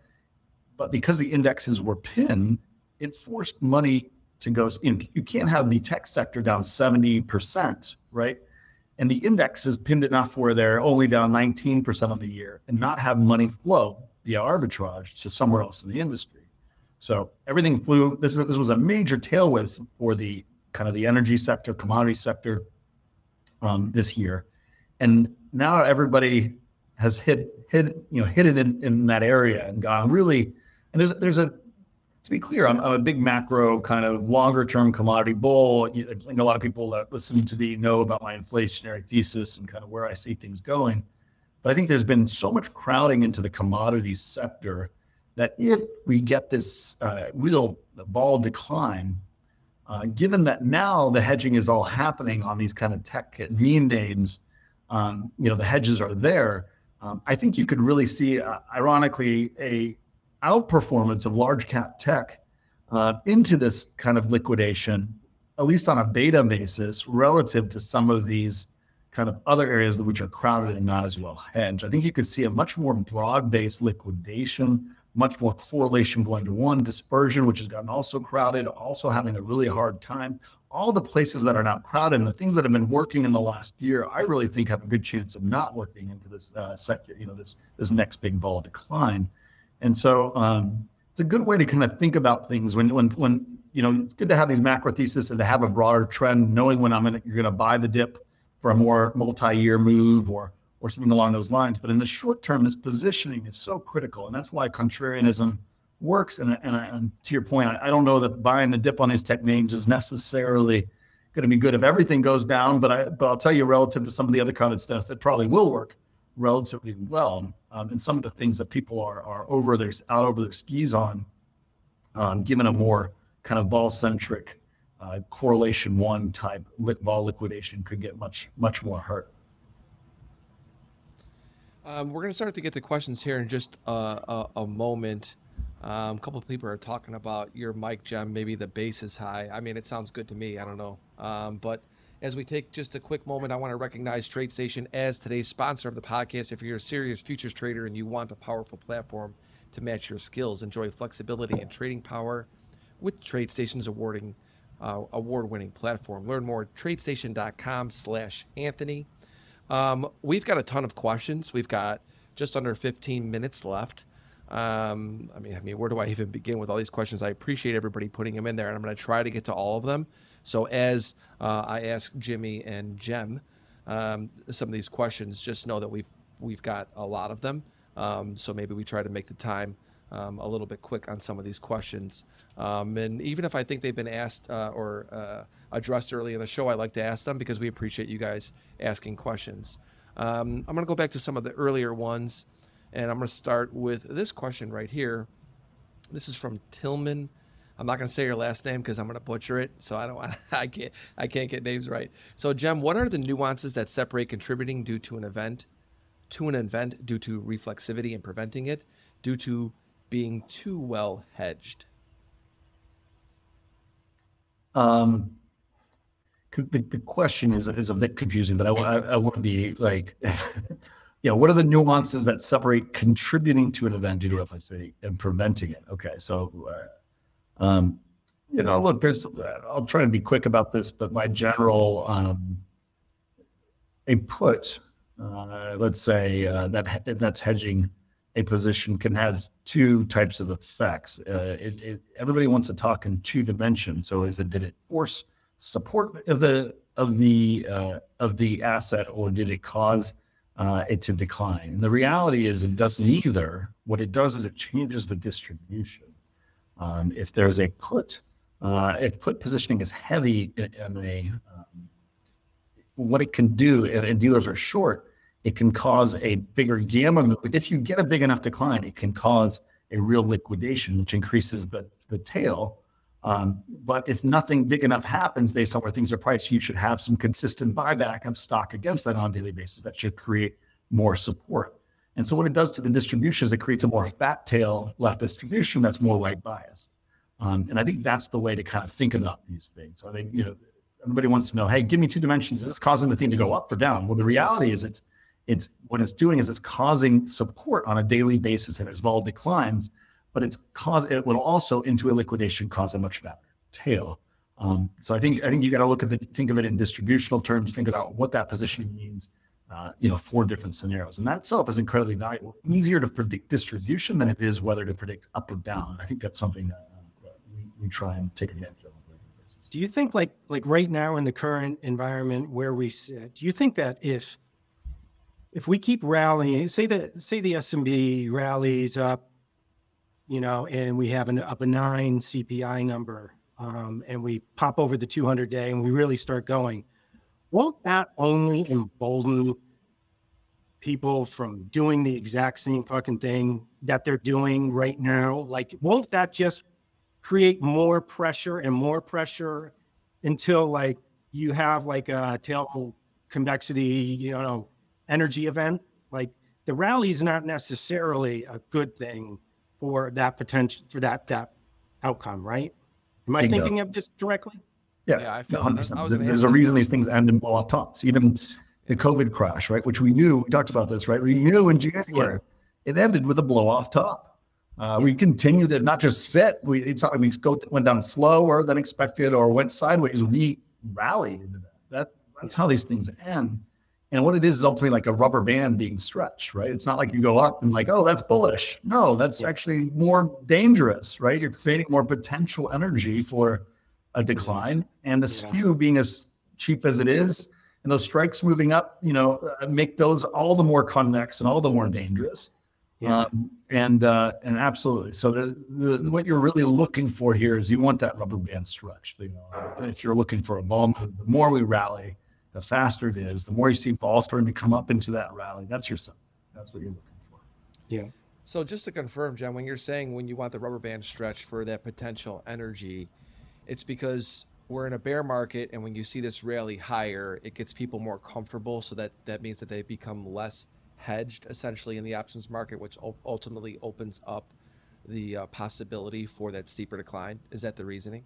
But because the indexes were pinned, it forced money to go in. You can't have the tech sector down 70%, right? And the index is pinned enough where they're only down 19% of the year and not have money flow via arbitrage to somewhere else in the industry. So everything flew. This, this was a major tailwind for the kind of the energy sector, commodity sector um, this year, and now everybody has hit hit you know hit it in, in that area and gone really. And there's there's a to be clear, I'm, I'm, a big macro kind of longer term commodity bull. I think a lot of people that listen to the know about my inflationary thesis and kind of where I see things going. But I think there's been so much crowding into the commodities sector that if we get this uh, real vol decline, uh, given that now the hedging is all happening on these kind of tech mean names, um, you know, the hedges are there. Um, I think you could really see, uh, ironically, a outperformance of large cap tech uh, into this kind of liquidation, at least on a beta basis, relative to some of these kind of other areas which are crowded and not as well hedged. I think you could see a much more broad-based liquidation, much more correlation one-to-one dispersion, which has gotten also crowded, also having a really hard time. All the places that are now crowded and the things that have been working in the last year, I really think have a good chance of not working into this uh, sector, you know, this this next big vol decline. And so um, it's a good way to kind of think about things when when when you know it's good to have these macro thesis and to have a broader trend, knowing when I'm gonna you're gonna buy the dip for a more multi-year move or or something along those lines. But in the short term, this positioning is so critical, and that's why contrarianism works. And, and, and to your point, I, I, don't know that buying the dip on these tech names is necessarily, going to be good if everything goes down. But I, but I'll tell you, relative to some of the other counted stuff, it probably will work relatively well. Um, and some of the things that people are are over their out over their skis on, um, given a more kind of vol centric uh, correlation one type vol liquidation could get much much more hurt. Um, we're going to start to get to questions here in just a, a moment. Um, a couple of people are talking about your mic, Cem. Maybe the bass is high. I mean, it sounds good to me. I don't know. Um, but as we take just a quick moment, I want to recognize TradeStation as today's sponsor of the podcast. If you're a serious futures trader and you want a powerful platform to match your skills, enjoy flexibility and trading power with TradeStation's awarding uh, award-winning platform. Learn more at TradeStation.com/Anthony. Um, we've got a ton of questions. We've got just under 15 minutes left. Um, I mean, I mean, where do I even begin with all these questions? I appreciate everybody putting them in there, and I'm going to try to get to all of them. So as uh, I ask Jimmy and Cem um, some of these questions, just know that we've we've got a lot of them. Um, so maybe we try to make the time um, a little bit quick on some of these questions. Um, and even if I think they've been asked uh, or uh, addressed early in the show, I like to ask them because we appreciate you guys asking questions. Um, I'm going to go back to some of the earlier ones, and I'm going to start with this question right here. This is from Tillman. I'm not going to say your last name because I'm going to butcher it. So I don't want. <laughs> I can't. I can't get names right. So Cem, what are the nuances that separate contributing due to an event, to an event due to reflexivity and preventing it, due to being too well hedged? Um, the, the question is is a bit confusing, but I, I, I want to be like, <laughs> yeah, what are the nuances that separate contributing to an event due to reflexivity and preventing it? Okay, so, uh, um, you know, look, there's, I'll try and be quick about this, but my general um, input, uh, let's say uh, that that's hedging a position can have two types of effects. Uh, it, it, everybody wants to talk in two dimensions. So, is it did it force support of the of the uh, of the asset, or did it cause uh, it to decline? And the reality is, it doesn't either. What it does is it changes the distribution. Um, if there's a put, uh, if put positioning is heavy in, a um, what it can do, and, dealers are short it can cause a bigger gamma movement. If you get a big enough decline, it can cause a real liquidation, which increases the, the tail. Um, but if nothing big enough happens based on where things are priced, you should have some consistent buyback of stock against that on a daily basis. That should create more support. And so what it does to the distribution is it creates a more fat tail left distribution that's more right bias. Um, and I think that's the way to kind of think about these things. So I think, you know, everybody wants to know, hey, give me two dimensions. Is this causing the thing to go up or down? Well, the reality is it's it's what it's doing is it's causing support on a daily basis and as vol declines, but it's cause it will also into a liquidation cause a much fatter tail. Um, so I think I think you got to look at the think of it in distributional terms. Think about what that positioning means. Uh, you know, four different scenarios, and that itself is incredibly valuable. Easier to predict distribution than it is whether to predict up or down. I think that's something that, uh, we, we try and take advantage of. Do you think, like like right now in the current environment where we sit, do you think that if if we keep rallying, say that say the S&P rallies up, you know, and we have an, a benign CPI number, um, and we pop over the 200 day, and we really start going, won't that only embolden people from doing the exact same fucking thing that they're doing right now? Like, won't that just create more pressure and more pressure until like you have like a tail convexity, you know, energy event. Like the rally is not necessarily a good thing for that potential for that that outcome, right? Am I Bingo. thinking of this directly? Yeah, yeah I feel 100%. I There's a reason these things end in blow off tops. Even the COVID crash, right? Which we knew, we talked about this, right? We knew in January it ended with a blow off top. Uh, we continued to not just sit, we, it's, I mean, go, went down slower than expected or went sideways. We rallied into that. that. That's how these things end. And what it is is ultimately like a rubber band being stretched, right? It's not like you go up and like, oh, that's bullish. No, that's yeah. actually more dangerous, right? You're creating more potential energy for a decline. And the skew being as cheap as it is, and those strikes moving up, you know, uh, make those all the more convex and all the more dangerous. Yeah. Um, and uh, and absolutely. So the, the, what you're really looking for here is you want that rubber band stretch. You know, if you're looking for a vol, the more we rally, the faster it is. The more you see vols starting to come up into that rally, that's your sign. That's what you're looking for. Yeah. So just to confirm, Cem, when you're saying when you want the rubber band stretch for that potential energy, it's because we're in a bear market, and when you see this rally higher, it gets people more comfortable. So that that means that they become less hedged essentially in the options market, which ultimately opens up the uh, possibility for that steeper decline. Is that the reasoning?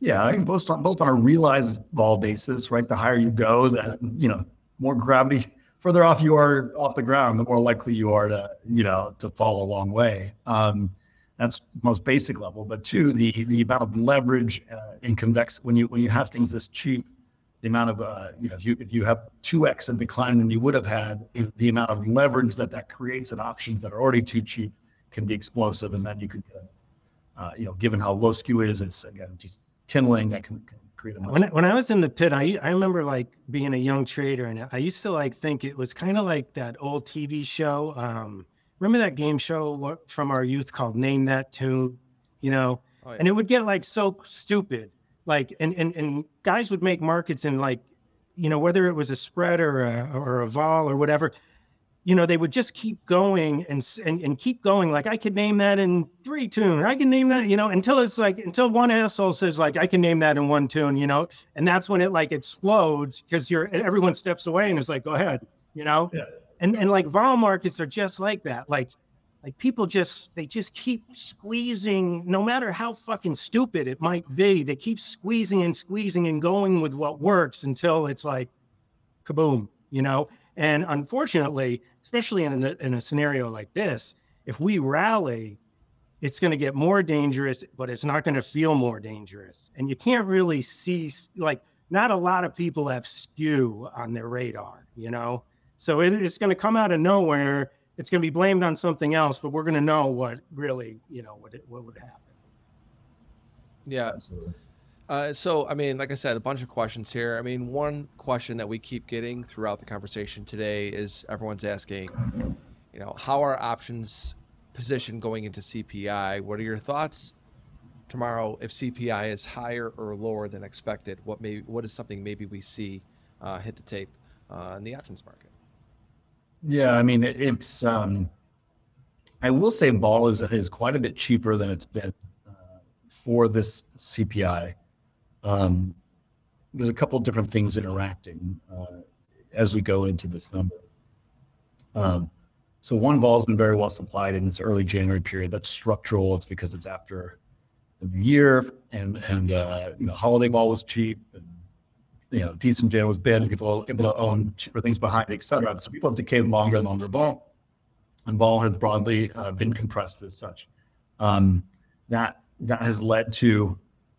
Yeah, I think both on both on a realized vol basis, right? The higher you go, that you know, more gravity further off you are off the ground, the more likely you are to, you know, to fall a long way. Um, that's most basic level. But two, the the amount of leverage uh, in convex when you when you have things this cheap, the amount of uh, you know if you if you have two x in decline than you would have had, the amount of leverage that that creates in options that are already too cheap can be explosive, and then you could, uh, you know, given how low skew is, it's again just kindling that can, can create when I, when I was in the pit, I I remember like being a young trader, and I used to like think it was kind of like that old TV show. Um, remember that game show from our youth called Name That Tune, you know? Oh, yeah. And it would get like so stupid like and, and and guys would make markets in like you know whether it was a spread or a or a vol or whatever you know they would just keep going and, and and keep going like i could name that in three tune i can name that you know until it's like until one asshole says like i can name that in one tune you know and that's when it like explodes because you're everyone steps away and is like go ahead you know yeah. And and like vol markets are just like that. Like like people just they just keep squeezing no matter how fucking stupid it might be they keep squeezing and squeezing and going with what works until it's like kaboom you know? And unfortunately especially in a, in a scenario like this if we rally it's going to get more dangerous but it's not going to feel more dangerous. And you can't really see like not a lot of people have skew on their radar you know so it, it's going to come out of nowhere it's going to be blamed on something else, but we're going to know what really, you know, what it, what would happen. Yeah, absolutely. Uh, so, I mean, like I said, a bunch of questions here. I mean, one question that we keep getting throughout the conversation today is everyone's asking, you know, how are options positioned going into CPI? What are your thoughts tomorrow if CPI is higher or lower than expected? What may what is something maybe we see uh, hit the tape uh, in the options market? Yeah, I mean it, it's. Um, I will say vol is is quite a bit cheaper than it's been uh, for this CPI. Um, there's a couple different things interacting uh, as we go into this number. Um, so one vol has been very well supplied in this early January period. That's structural. It's because it's after the year and and uh, you know holiday vol was cheap and you know, decent jail was bad people able to own cheaper things behind it, et cetera. So people have decayed longer and longer vol, And vol has broadly uh, been compressed as such. Um, that that has led to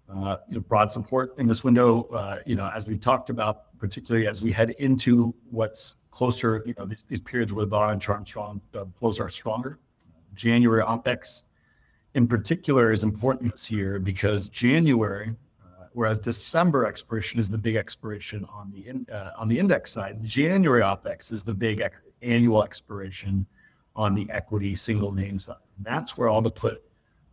uh, you know, broad support in this window. Uh, you know, as we talked about, particularly as we head into what's closer, you know, these, these periods where the vanna and charm strong uh, flows are stronger. January OPEX in particular is important this year because January whereas December expiration is the big expiration on the in, uh, on the index side. January OPEX is the big ex- annual expiration on the equity single name side. That's where all the put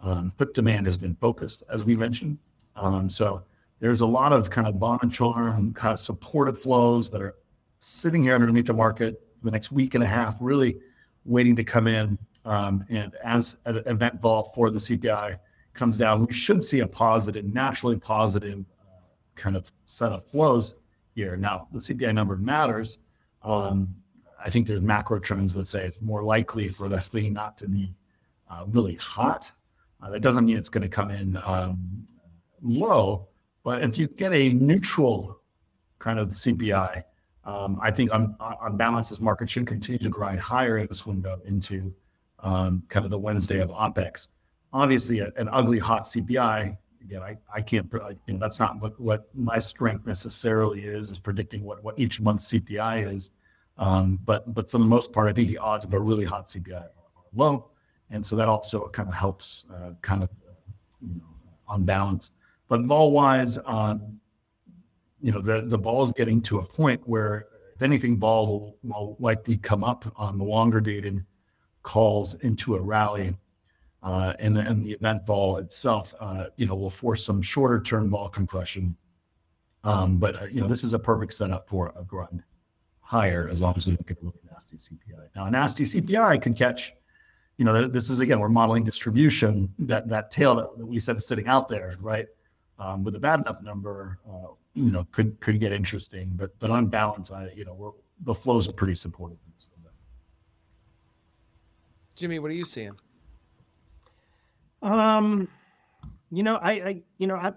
um, put demand has been focused, as we mentioned. Um, so there's a lot of kind of vanna and charm kind of supported flows that are sitting here underneath the market for the next week and a half, really waiting to come in. Um, and as an event vol for the CPI comes down, we should see a positive, naturally positive uh, kind of set of flows here. Now, the CPI number matters. Um, I think there's macro trends that say it's more likely for this thing not to be uh, really hot. Uh, that doesn't mean it's going to come in um, low, but if you get a neutral kind of CPI, um, I think on, on balance, this market should continue to grind higher in this window into um, kind of the Wednesday of OPEX obviously a, an ugly hot CPI. Again, I, I can't, you know, that's not what, what my strength necessarily is, is predicting what, what each month's CPI is. Um, but, but for the most part, I think the odds of a really hot CPI are low. And so that also kind of helps uh, kind of, you know, on balance. But vol wise, um, you know, the, the vol is getting to a point where if anything, vol will, will likely come up on the longer dated calls into a rally. Uh, and, and the event vol itself, uh, you know, will force some shorter term vol compression. Um, but, uh, you know, this is a perfect setup for a grind higher as long as we don't get a really nasty CPI. Now, a nasty CPI could catch, you know, this is again, we're modeling distribution, that, that tail that, that we said is sitting out there, right? Um, with a bad enough number, uh, you know, could could get interesting. But but on balance, I you know, the flows are pretty supportive. Jimmy, what are you seeing? Um, you know, I, I you know, I,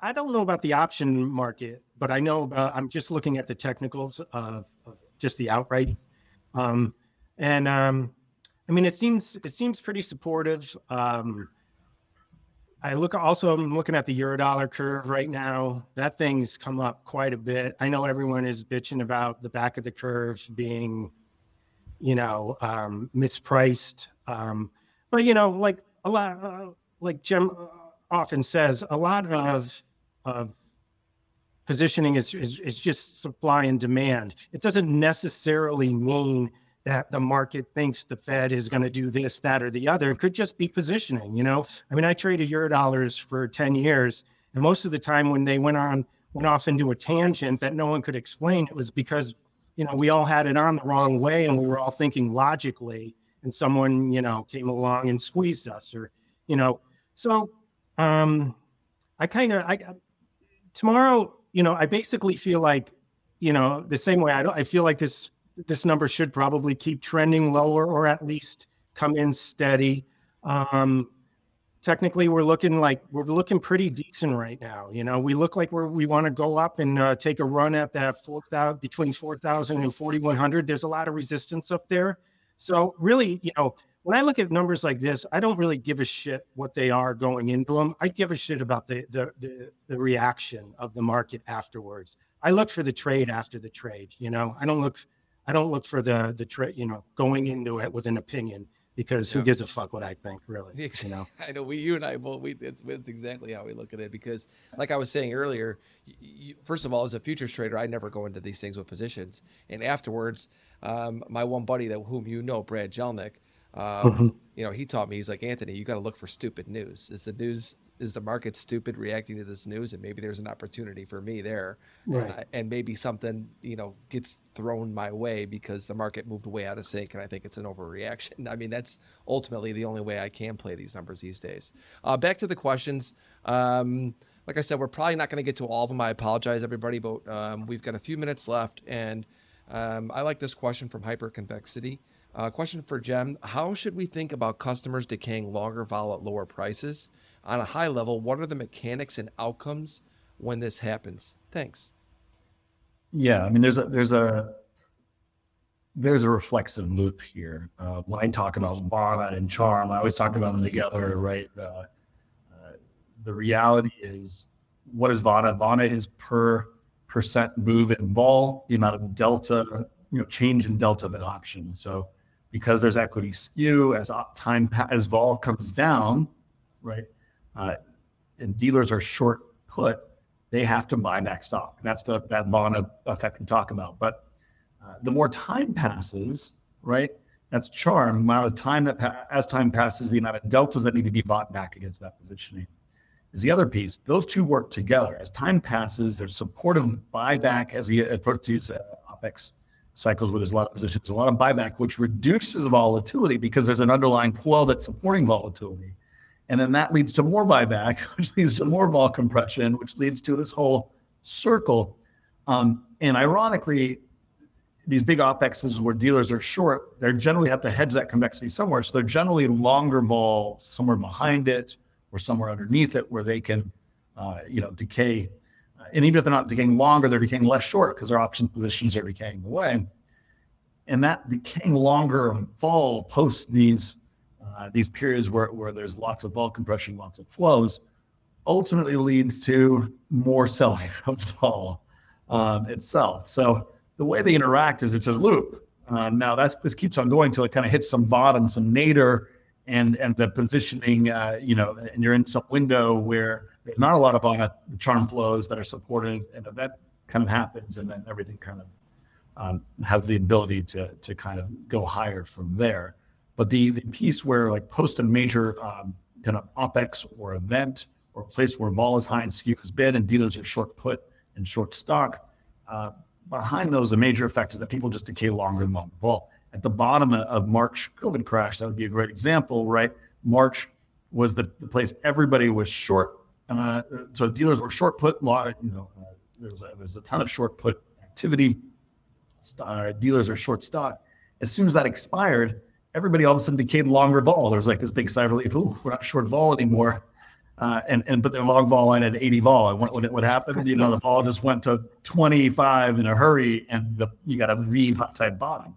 I don't know about the option market, but I know I'm just looking at the technicals of, of just the outright. Um, and um, I mean, it seems it seems pretty supportive. Um, I look also, I'm looking at the Eurodollar curve right now. That thing's come up quite a bit. I know everyone is bitching about the back of the curve being, you know, um, mispriced. But, you know, like a lot, uh, like Jim often says, a lot of, of positioning is, is, is just supply and demand. It doesn't necessarily mean that the market thinks the Fed is going to do this, that, or the other. It could just be positioning. You know, I mean, I traded euro dollars for ten years, and most of the time when they went on went off into a tangent that no one could explain, it was because you know we all had it on the wrong way, and we were all thinking logically, and someone you know came along and squeezed us, or you know, so um, I kind of I tomorrow, you know, I basically feel like you know the same way I don't I feel like this this number should probably keep trending lower or at least come in steady. Um, technically, we're looking like we're looking pretty decent right now. You know, we look like we're we want to go up and uh, take a run at that 4,000 between 4,000 and 4,100. There's a lot of resistance up there. So really, you know, when I look at numbers like this, I don't really give a shit what they are going into them. I give a shit about the the the, the reaction of the market afterwards. I look for the trade after the trade. You know, I don't look I don't look for the the trade, you know, going into it with an opinion because who gives a fuck what I think, really? <laughs> You know, I know we, you and I both. We it's, it's exactly how we look at it because, like I was saying earlier, you, first of all, as a futures trader, I never go into these things with positions, and afterwards, um, my one buddy that whom you know, Brad Jelnick, um, mm-hmm. you know, he taught me. He's like Anthony, you got to look for stupid news. Is the news is the market stupid reacting to this news and maybe there's an opportunity for me there right. and, I, and, maybe something you know gets thrown my way because the market moved way out of sync and i think it's an overreaction i mean that's ultimately the only way i can play these numbers these days uh, back to the questions um, like i said we're probably not going to get to all of them i apologize everybody but um, we've got a few minutes left and um, i like this question from hyperconvexity uh, question for Cem How should we think about customers decaying longer vol at lower prices? on a high level, what are the mechanics and outcomes when this happens? Thanks. Yeah, I mean, there's a there's a there's a reflexive loop here. Uh, when I talk about Vanna and charm, I always talk about them together, right? Uh, uh, the reality is, what is Vanna? Vanna is per percent move in vol, the amount of delta, you know, change in delta of an option. So, because there's equity skew as time as vol comes down, right? uh, and dealers are short put, they have to buy back stock. And that's the that vanna effect we talk about. But uh, the more time passes, right? That's charm. The amount of time that pa- as time passes, the amount of deltas that need to be bought back against that positioning is the other piece. Those two work together. As time passes, there's supportive buyback as the approach to uh, OPEX cycles where there's a lot of positions, a lot of buyback, which reduces volatility because there's an underlying flow that's supporting volatility. And then that leads to more buyback, <laughs> which leads to more vol compression, which leads to this whole circle. Um, and ironically, these big OPEXs where dealers are short, they generally have to hedge that convexity somewhere. So they're generally longer vol somewhere behind it or somewhere underneath it where they can, uh, you know, decay. And even if they're not decaying longer, they're decaying less short because their option positions are decaying away. And that decaying longer vol post these uh, these periods where, where there's lots of vol compression, lots of flows, ultimately leads to more of vol um, itself. So the way they interact is it's a loop. Um, now that's this keeps on going until it kind of hits some bottom, some nadir, and and the positioning, uh, you know, and you're in some window where there's not a lot of uh, charm flows that are supported, and that kind of happens, and then everything kind of um, has the ability to to kind of go higher from there. But the the piece where like post a major um, kind of opex or event or place where vol is high and skew has been and dealers are short put and short stock. Uh, behind those, a major effect is that people just decay longer than vol. At the bottom of March COVID crash, that would be a great example, right? March was the, the place everybody was short. Uh, so dealers were short put. You know, uh, there, was a, there was a ton of short put activity. Uh, dealers are short stock. As soon as that expired, everybody all of a sudden decayed longer vol. There was like this big sigh of relief. Ooh, we're not short vol anymore. Uh, and and but their long vol line at 80 vol. And what, what, what happened? You know, the vol just went to 25 in a hurry, and the, you got a type bottom?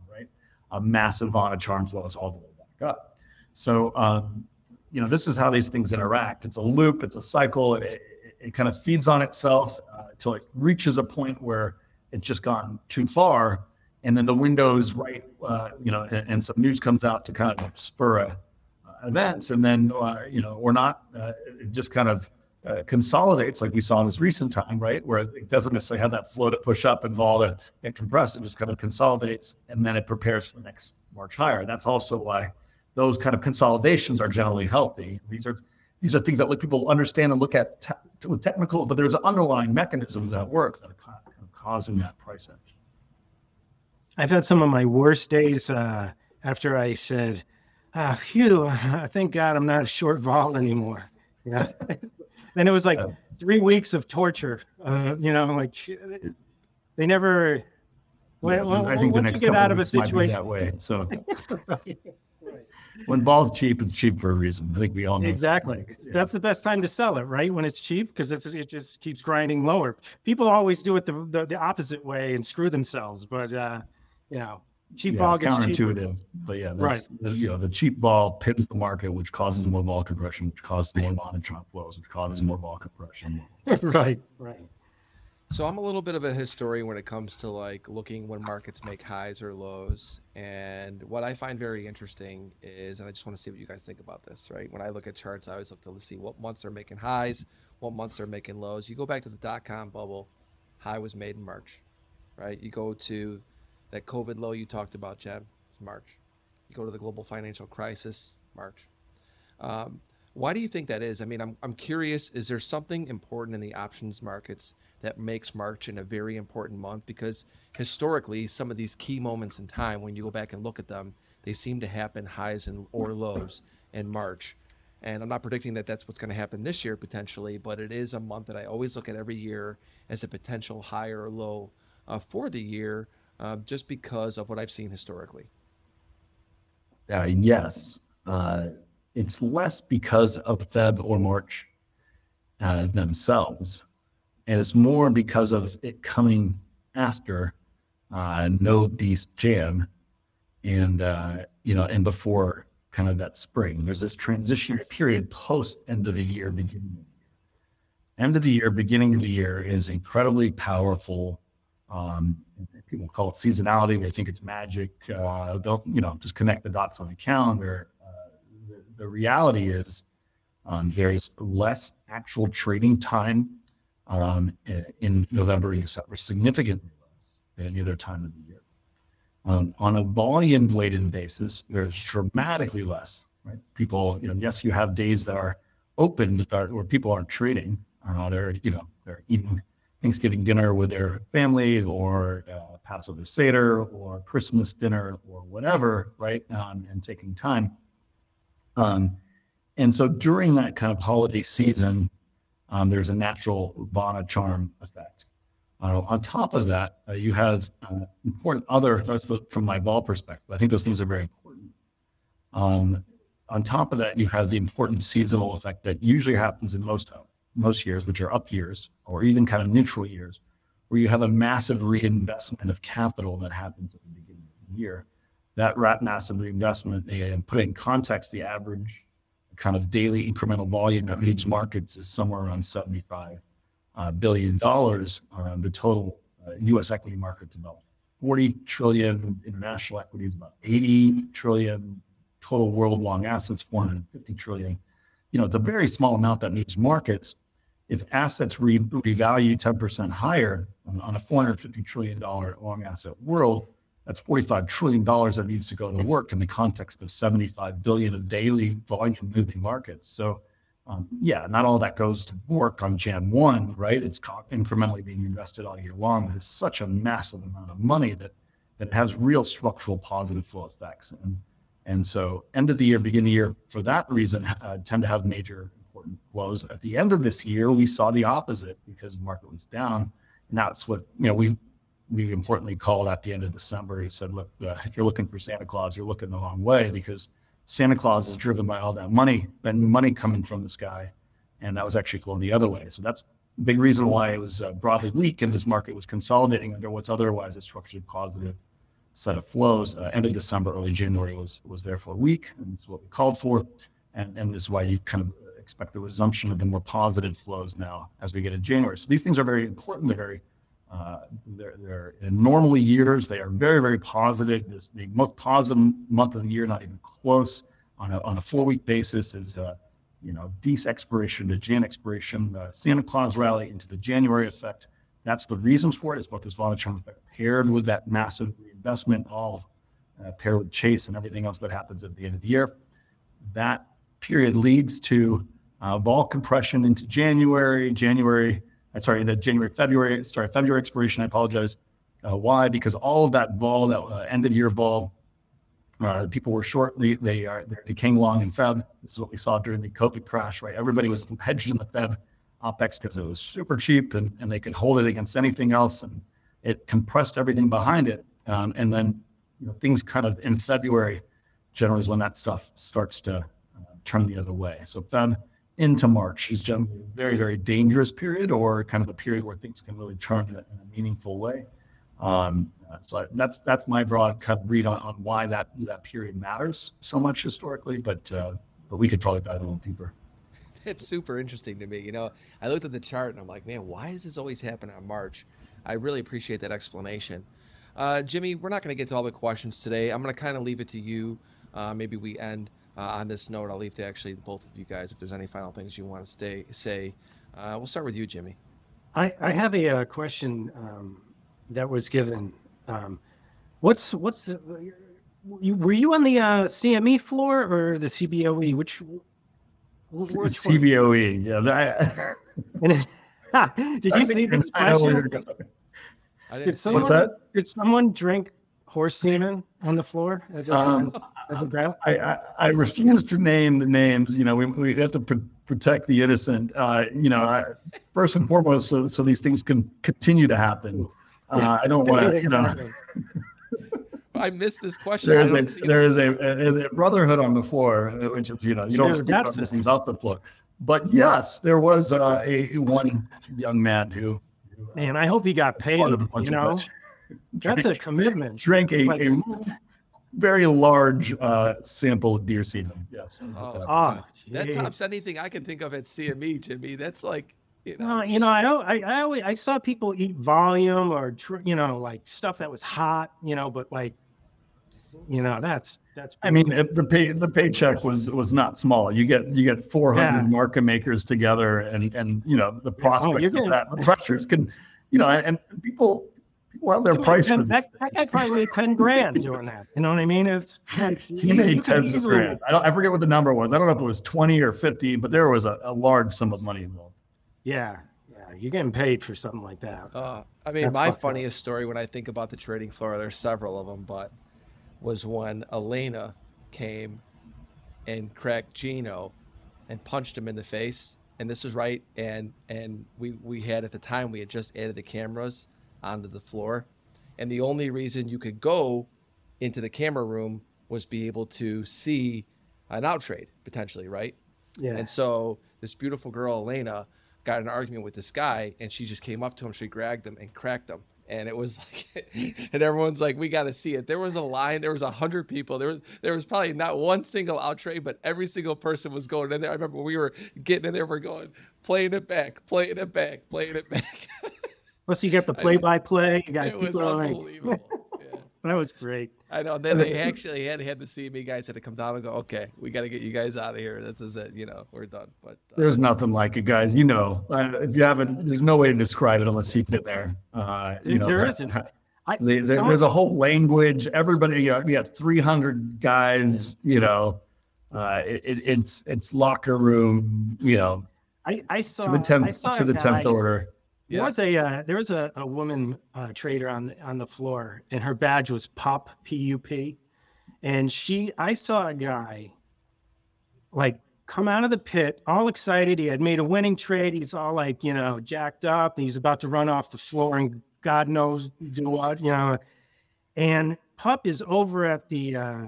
A massive amount of charms as all the way back up. So um, you know, this is how these things interact. It's a loop. It's a cycle. It, it, it kind of feeds on itself uh, until it reaches a point where it's just gone too far, and then the window is right. Uh, you know, and, and, some news comes out to kind of spur a events, and then uh, you know, or not, uh, it just kind of uh, consolidates like we saw in this recent time, right? Where it doesn't necessarily have that flow to push up and vol to get compressed. It just kind of consolidates, and then it prepares for the next march higher. That's also why those kind of consolidations are generally healthy. These are these are things that people understand and look at te- technical, but there's an underlying mechanisms that work that are kind of causing that price action. I've had some of my worst days uh, after I said, ah, phew, thank God I'm not short vol anymore. <laughs> Yeah. Then it was like three weeks of torture. Uh, you know, like they never. Well, yeah, I think the next you get out of a situation that way. So <laughs> when vol's cheap, it's cheap for a reason. I think we all know exactly. Yeah. That's the best time to sell it, right? When it's cheap, because it just keeps grinding lower. People always do it the, the, the opposite way and screw themselves, but uh, you know cheap yeah, vol gets counterintuitive, cheaper. but yeah, right. The, you know, the cheap vol pivots the market, which causes more vol compression, which causes more monotone flows, which causes more vol compression. <laughs> right, right. So I'm a little bit of a historian when it comes to like looking when markets make highs or lows. And what I find very interesting is, and I just want to see what you guys think about this, right? When I look at charts, I always look to see what months they're making highs, what months they're making lows. You go back to the dot com bubble, high was made in March, right? You go to that COVID low you talked about, Chad, March. You go to the global financial crisis, March. Um, why do you think that is? I mean, I'm, I'm curious. Is there something important in the options markets that makes March in a very important month? Because historically, some of these key moments in time, when you go back and look at them, they seem to happen highs and or lows in March. And I'm not predicting that that's what's going to happen this year potentially, but it is a month that I always look at every year as a potential high or low uh, for the year uh, just because of what I've seen historically? Uh, yes. Uh, it's less because of Feb or March uh, themselves, and it's more because of it coming after uh, no East Jam, and uh, you know, and before kind of that spring. There's this transition period post end of the year, beginning of the year. End of the year, beginning of the year is incredibly powerful um, people call it seasonality. They think it's magic. Uh, they'll, you know, just connect the dots on the calendar. Uh, the, the, reality is um, there's less actual trading time um, in November and December, significantly less than any other time of the year. Um, on a volume-weighted basis, there's dramatically less. Right? People, you know, yes, you have days that are open that are, where people aren't trading. Uh, they're, you know, they're eating Thanksgiving dinner with their family or uh, Passover Seder or Christmas dinner or whatever, right? Um, and taking time. Um, and so during that kind of holiday season, um, there's a natural Vanna charm effect. Uh, on top of that, uh, you have uh, important other, that's from my vol perspective, I think those things are very important. Um, on top of that, you have the important seasonal effect that usually happens in most homes most years, which are up years or even kind of neutral years, where you have a massive reinvestment of capital that happens at the beginning of the year. That massive reinvestment, and put in context, the average kind of daily incremental volume of each markets is somewhere around 75 uh, billion dollars. Uh, the total uh, U.S. equity market's about 40 trillion. International equity about 80 trillion. Total world long assets 450 trillion. You know, it's a very small amount that needs markets if assets re- revalue 10% higher on, a $450 trillion long asset world, that's $45 trillion that needs to go to work in the context of 75 billion of daily volume moving markets. So, um, yeah, not all that goes to work on Jan 1, right? It's incrementally being invested all year long, but it's such a massive amount of money that, that has real structural positive flow effects. And, and so, end of the year, beginning of the year, for that reason, uh, tend to have major important. At the end of this year, we saw the opposite because the market was down. And that's what, you know, we we importantly called at the end of December. He said, look, uh, if you're looking for Santa Claus, you're looking the wrong way because Santa Claus is driven by all that money and money coming from the sky. And that was actually flowing the other way. So that's a big reason why it was uh, broadly weak and this market was consolidating under what's otherwise a structurally positive set of flows. Uh, end of December, early January was was therefore weak, and it's what we called for. And, and this is why you kind of expect the resumption of the more positive flows now as we get in January. So these things are very important. They're very uh, they're, they're normally years, they are very, very positive. This the most positive month of the year, not even close. On a, on a four week basis is, uh, you know, Dec expiration to Jan expiration, uh, Santa Claus rally into the January effect. That's the reasons for it. It's both this volatile effect paired with that massive reinvestment, all uh, paired with chase and everything else that happens at the end of the year. That period leads to uh, vol compression into January. January I'm sorry, the January, February, sorry, February expiration. I apologize. Uh, why? Because all of that vol, that uh, end of year vol, uh, people were short. They, they are they're decaying long in Feb. This is what we saw during the COVID crash, right? Everybody was hedged in the Feb OPEX because it was super cheap and, and they could hold it against anything else. And it compressed everything behind it. Um, and then you know, things kind of in February generally is when that stuff starts to uh, turn the other way. So Feb into March is generally a very, very dangerous period or kind of a period where things can really turn in a, in a meaningful way. Um, so that's that's my broad cut read on, on why that that period matters so much historically, but uh, but we could probably dive a little deeper. <laughs> It's super interesting to me. You know, I looked at the chart and I'm like, man, why does this always happen on March? I really appreciate that explanation. Uh, Jimmy, we're not going to get to all the questions today. I'm going to kind of leave it to you. Uh, maybe we end uh, on this note, I'll leave to actually both of you guys if there's any final things you want to stay say. Uh, we'll start with you, Jimmy. I, I have a, uh, question um, that was given. Um, what's what's the, you, were you on the uh, CME floor or the CBOE? Which, which CBOE? Yeah. That, <laughs> did you see this question? Did someone, What's that? Did someone drink horse semen on the floor? As a, um, as a ground? I, I, I, refuse to name the names. You know, we, we have to pr- protect the innocent. Uh, you know, I, first and foremost, so, so these things can continue to happen. Uh, I don't want to, you know. <laughs> I missed this question. There is a there is a, a, brotherhood on the floor, which is you know you don't skip these things off the floor. But yes, there was uh, a one young man who. Man, I hope he got paid. You know, that's a commitment. Drank a, a very large uh, sample of deer semen. Yes. Oh, oh that tops anything I can think of at CME, Jimmy. That's like, you know, you know, I don't, I, I always, I saw people eat volume or, you know, like stuff that was hot, you know, but like, you know, that's, that's, I mean, the pay, the paycheck was, was not small. You get, you get 400 yeah. market makers together and, and, you know, the prospects oh, getting, of that, the pressures can, you know, and, and people, well, their price. Ten, that, that guy probably made ten grand doing that. You know what I mean? It's he made tens of grand. I don't. I forget what the number was. I don't know if it was twenty or fifty, but there was a, a large sum of money involved. Yeah, yeah, you're getting paid for something like that. Uh, I mean, That's my funniest up. story when I think about the trading floor, there's several of them, but was when Elena came and cracked Gino and punched him in the face. And this was right, and and we we had at the time we had just added the cameras onto the floor. And the only reason you could go into the camera room was be able to see an out trade potentially, right? Yeah. And so this beautiful girl, Elena, got an argument with this guy and she just came up to him, she grabbed him and cracked him. And it was <laughs> like, and everyone's like, we got to see it. There was a line. There was a hundred people. There was there was probably not one single out trade, but every single person was going in there. I remember we were getting in there. We're going playing it back, playing it back, playing it back. <laughs> Plus, you get the play-by-play. You got it was unbelievable. yeah. <laughs> that was great. I know. Then they actually had had to CME guys had to come down and go, okay, we got to get you guys out of here. This is it. You know, we're done. But uh, there's nothing like it, guys. You know, uh, if you haven't, there's no way to describe it unless you've been there. Uh, you know, there isn't. I, there, there's a whole language. Everybody, you know, we have 300 guys. You know, uh, it, it's it's locker room. You know, I, I saw to the tenth I saw to the tenth order. There was a uh, there was a, a woman uh, trader on the, on the floor, and her badge was Pop P U P, and she I saw a guy like come out of the pit all excited. He had made a winning trade. He's all like you know jacked up. He's about to run off the floor, and God knows do what you know. And Pup is over at the uh,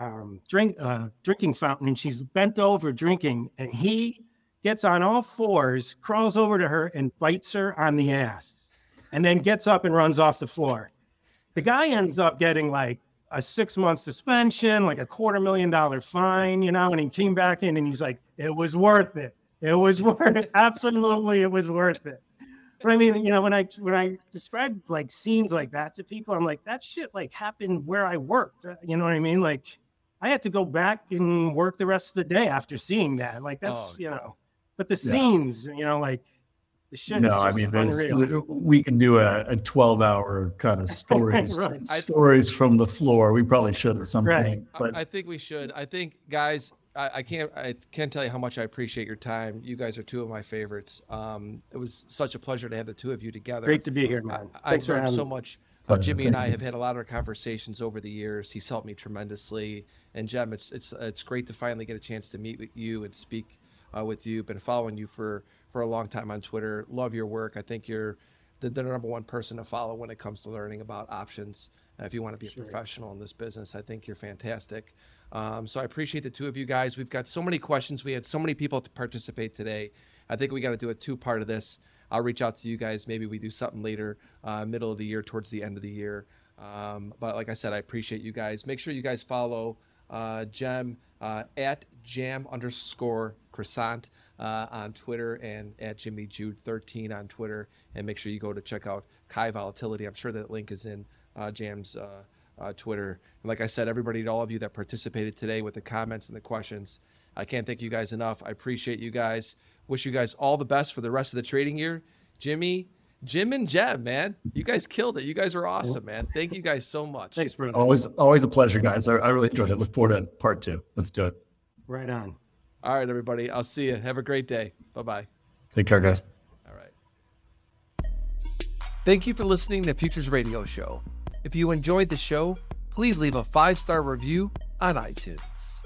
um, drink uh, drinking fountain, and she's bent over drinking, and he gets on all fours, crawls over to her, and bites her on the ass, and then gets up and runs off the floor. The guy ends up getting like a six month suspension, like a quarter million dollar fine, you know, and he came back in and he's like, it was worth it. It was <laughs> worth it. Absolutely, it was worth it. But I mean, you know, when I when I describe like scenes like that to people, I'm like, that shit like happened where I worked. Uh, you know what I mean? Like I had to go back and work the rest of the day after seeing that. Like oh, that's oh, you know. But the scenes, you know, like the shit. No, I mean, we can do a, a twelve hour kind <laughs> of stories right. stories from the floor. We probably should at some right. point. But I, I, think we should. I think, guys. I, I, can't. I can't tell you how much I appreciate your time. You guys are two of my favorites. Um, it was such a pleasure to have the two of you together. Great to be here, man. I, Thanks I've learned so much. Uh, Jimmy and I have had a lot of conversations over the years. He's helped me tremendously. And Cem, it's it's it's great to finally get a chance to meet with you and speak uh, with you. Been following you for for a long time on Twitter. Love your work. I think you're the, the number one person to follow when it comes to learning about options. If you want to be a sure. professional in this business, I think you're fantastic. Um, so I appreciate the two of you guys. We've got so many questions. We had so many people to participate today. I think we got to do a two part of this. I'll reach out to you guys. Maybe we do something later, uh, middle of the year, towards the end of the year. Um, but like I said, I appreciate you guys. Make sure you guys follow uh, Cem uh, at jam underscore croissant uh, on Twitter and at Jimmy Jude 13 on Twitter. And make sure you go to check out Kai Volatility. I'm sure that link is in uh, Cem's uh, uh, Twitter. And like I said, everybody, to all of you that participated today with the comments and the questions, I can't thank you guys enough. I appreciate you guys. Wish you guys all the best for the rest of the trading year. Jimmy, Jim and Cem, man, you guys killed it. You guys are awesome, man. Thank you guys so much. Thanks, Bruno. Always, always a pleasure, guys. I, I really enjoyed it. Look forward to part two. Let's do it. Right on. All right, everybody. I'll see you. Have a great day. Bye bye. Take care, guys. All right. Thank you for listening to Futures Radio Show. If you enjoyed the show, please leave a five star review on iTunes.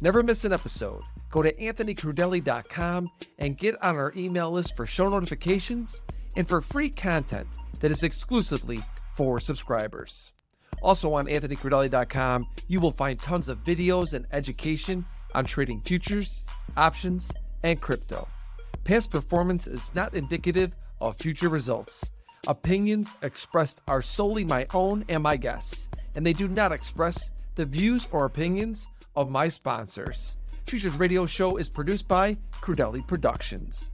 Never miss an episode. Go to anthonycrudele.com and get on our email list for show notifications and for free content that is exclusively for subscribers. Also on anthonycrudele.com, you will find tons of videos and education on trading futures, options, and crypto. Past performance is not indicative of future results. Opinions expressed are solely my own and my guests, and they do not express the views or opinions of my sponsors. Futures Radio Show is produced by Crudele Productions.